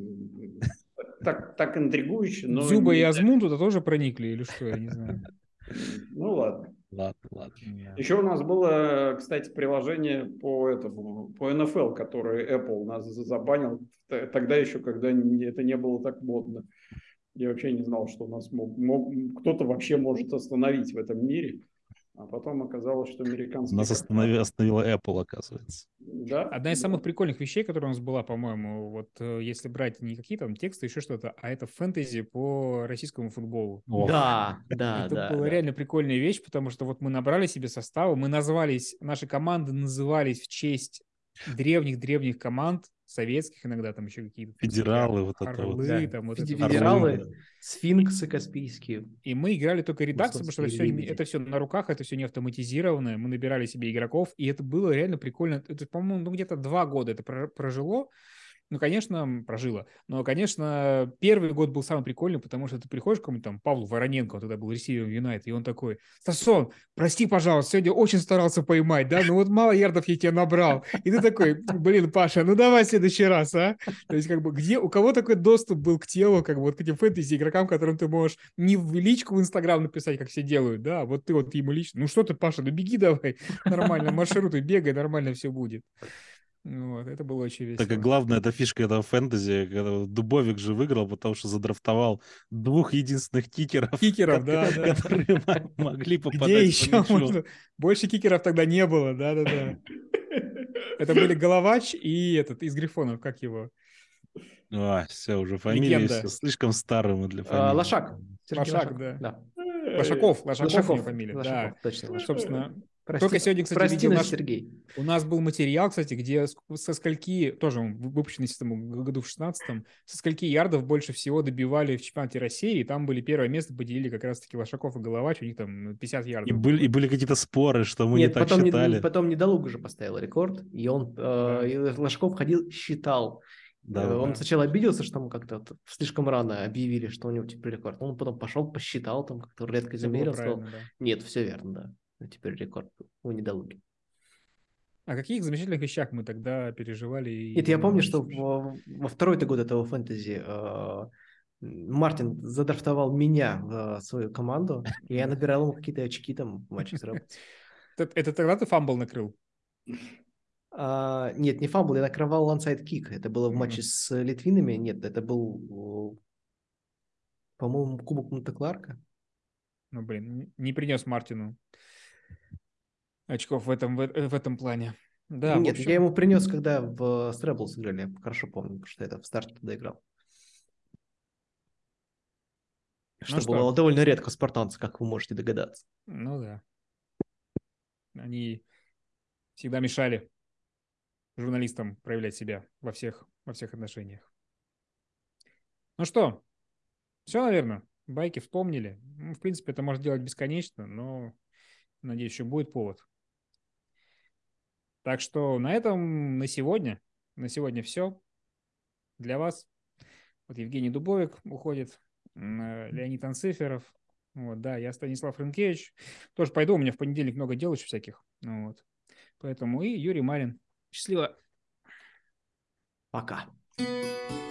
так, так интригующе. Но Зюба и Азмун туда тоже проникли или что, я не знаю. Ну ладно. Ладно, ладно. Еще у нас было, кстати, приложение по этому, по NFL, которое Apple нас забанил тогда еще, когда это не было так модно. Я вообще не знал, что у нас мог, мог, кто-то вообще может остановить в этом мире. А потом оказалось, что американцы... Нас останови, остановила Apple, оказывается. Да? Одна из самых прикольных вещей, которая у нас была, по-моему, вот э, если брать не какие там тексты, еще что-то, а это фэнтези по российскому футболу. Ох. Да, да, это да. была да. реально прикольная вещь, потому что вот мы набрали себе составы, мы назвались, наши команды назывались в честь древних-древних команд, советских иногда, там еще какие-то... Федералы, вот это вот. Да. Там, вот Федералы, это сфинксы Каспийские. И мы играли только редакцию, потому что это все, это все на руках, это все не автоматизированное. Мы набирали себе игроков, и это было реально прикольно. Это, по-моему, ну, где-то два года это прожило. Ну, конечно, прожила. Но, конечно, первый год был самый прикольный, потому что ты приходишь к кому-то там, Павлу Вороненко, он тогда был ресивером Юнайт, и он такой, Стасон, прости, пожалуйста, сегодня очень старался поймать, да, ну вот мало ярдов я тебя набрал. И ты такой, блин, Паша, ну давай в следующий раз, а? То есть, как бы, где, у кого такой доступ был к телу, как бы вот к этим фэнтези игрокам, которым ты можешь не в личку в Инстаграм написать, как все делают, да, а вот ты вот ему лично, ну что ты, Паша, ну беги давай, нормально, маршруты, бегай, нормально все будет. Вот, это было очень весело. Так как главная эта фишка этого фэнтези, когда Дубовик же выиграл, потому что задрафтовал двух единственных кикеров. Кикеров, да, да. Которые могли попадать Где еще можно? Больше кикеров тогда не было, да-да-да. Это были Головач и этот из Грифонов, как его? А, все, уже фамилия все слишком старые мы для фамилии. Лошак. Лошак, да. Лошаков, Лошаков фамилия, да. Точно, Собственно, Прости, Только сегодня, кстати, прости видел нас, наш... Сергей. У нас был материал, кстати, где со скольки, тоже выпущенный систему году в 16-м, со скольки ярдов больше всего добивали в чемпионате России, и там были первое место, поделили как раз-таки Лошаков и Головач, у них там 50 ярдов. И были, и были какие-то споры, что мы Нет, не так потом считали. Не, потом Недолуг уже поставил рекорд, и он, э, и Лошаков ходил, считал. Да, он да. сначала обиделся, что мы как-то слишком рано объявили, что у него теперь рекорд. Он потом пошел, посчитал, там как-то редко замерил, сказал, да. нет, все верно, да. Теперь рекорд у недолуги. О каких замечательных вещах мы тогда переживали? Нет, я помню, что во, во второй-то год этого фэнтези э, Мартин задрафтовал меня в э, свою команду, и я набирал ему какие-то очки там в матче с Это, это тогда ты fumble накрыл? А, нет, не fumble, я накрывал onside kick. Это было в матче с литвинами. Нет, это был, по-моему, Кубок Монте-Кларка. Ну, блин, не принес Мартину очков в этом, в, в этом плане. Да, Нет, общем... я ему принес, когда в Стрэбл сыграли, я хорошо помню, потому что это в старте туда играл. Что ну было что? довольно редко спартанцы, как вы можете догадаться. Ну да. Они всегда мешали журналистам проявлять себя во всех, во всех отношениях. Ну что, все, наверное. Байки вспомнили. Ну, в принципе, это может делать бесконечно, но, надеюсь, еще будет повод. Так что на этом на сегодня, на сегодня все для вас. Вот Евгений Дубовик уходит, Леонид Анциферов. Вот, да, я Станислав Рынкевич. Тоже пойду, у меня в понедельник много дел еще всяких. Ну, вот. Поэтому и Юрий Марин. Счастливо. Пока. thank you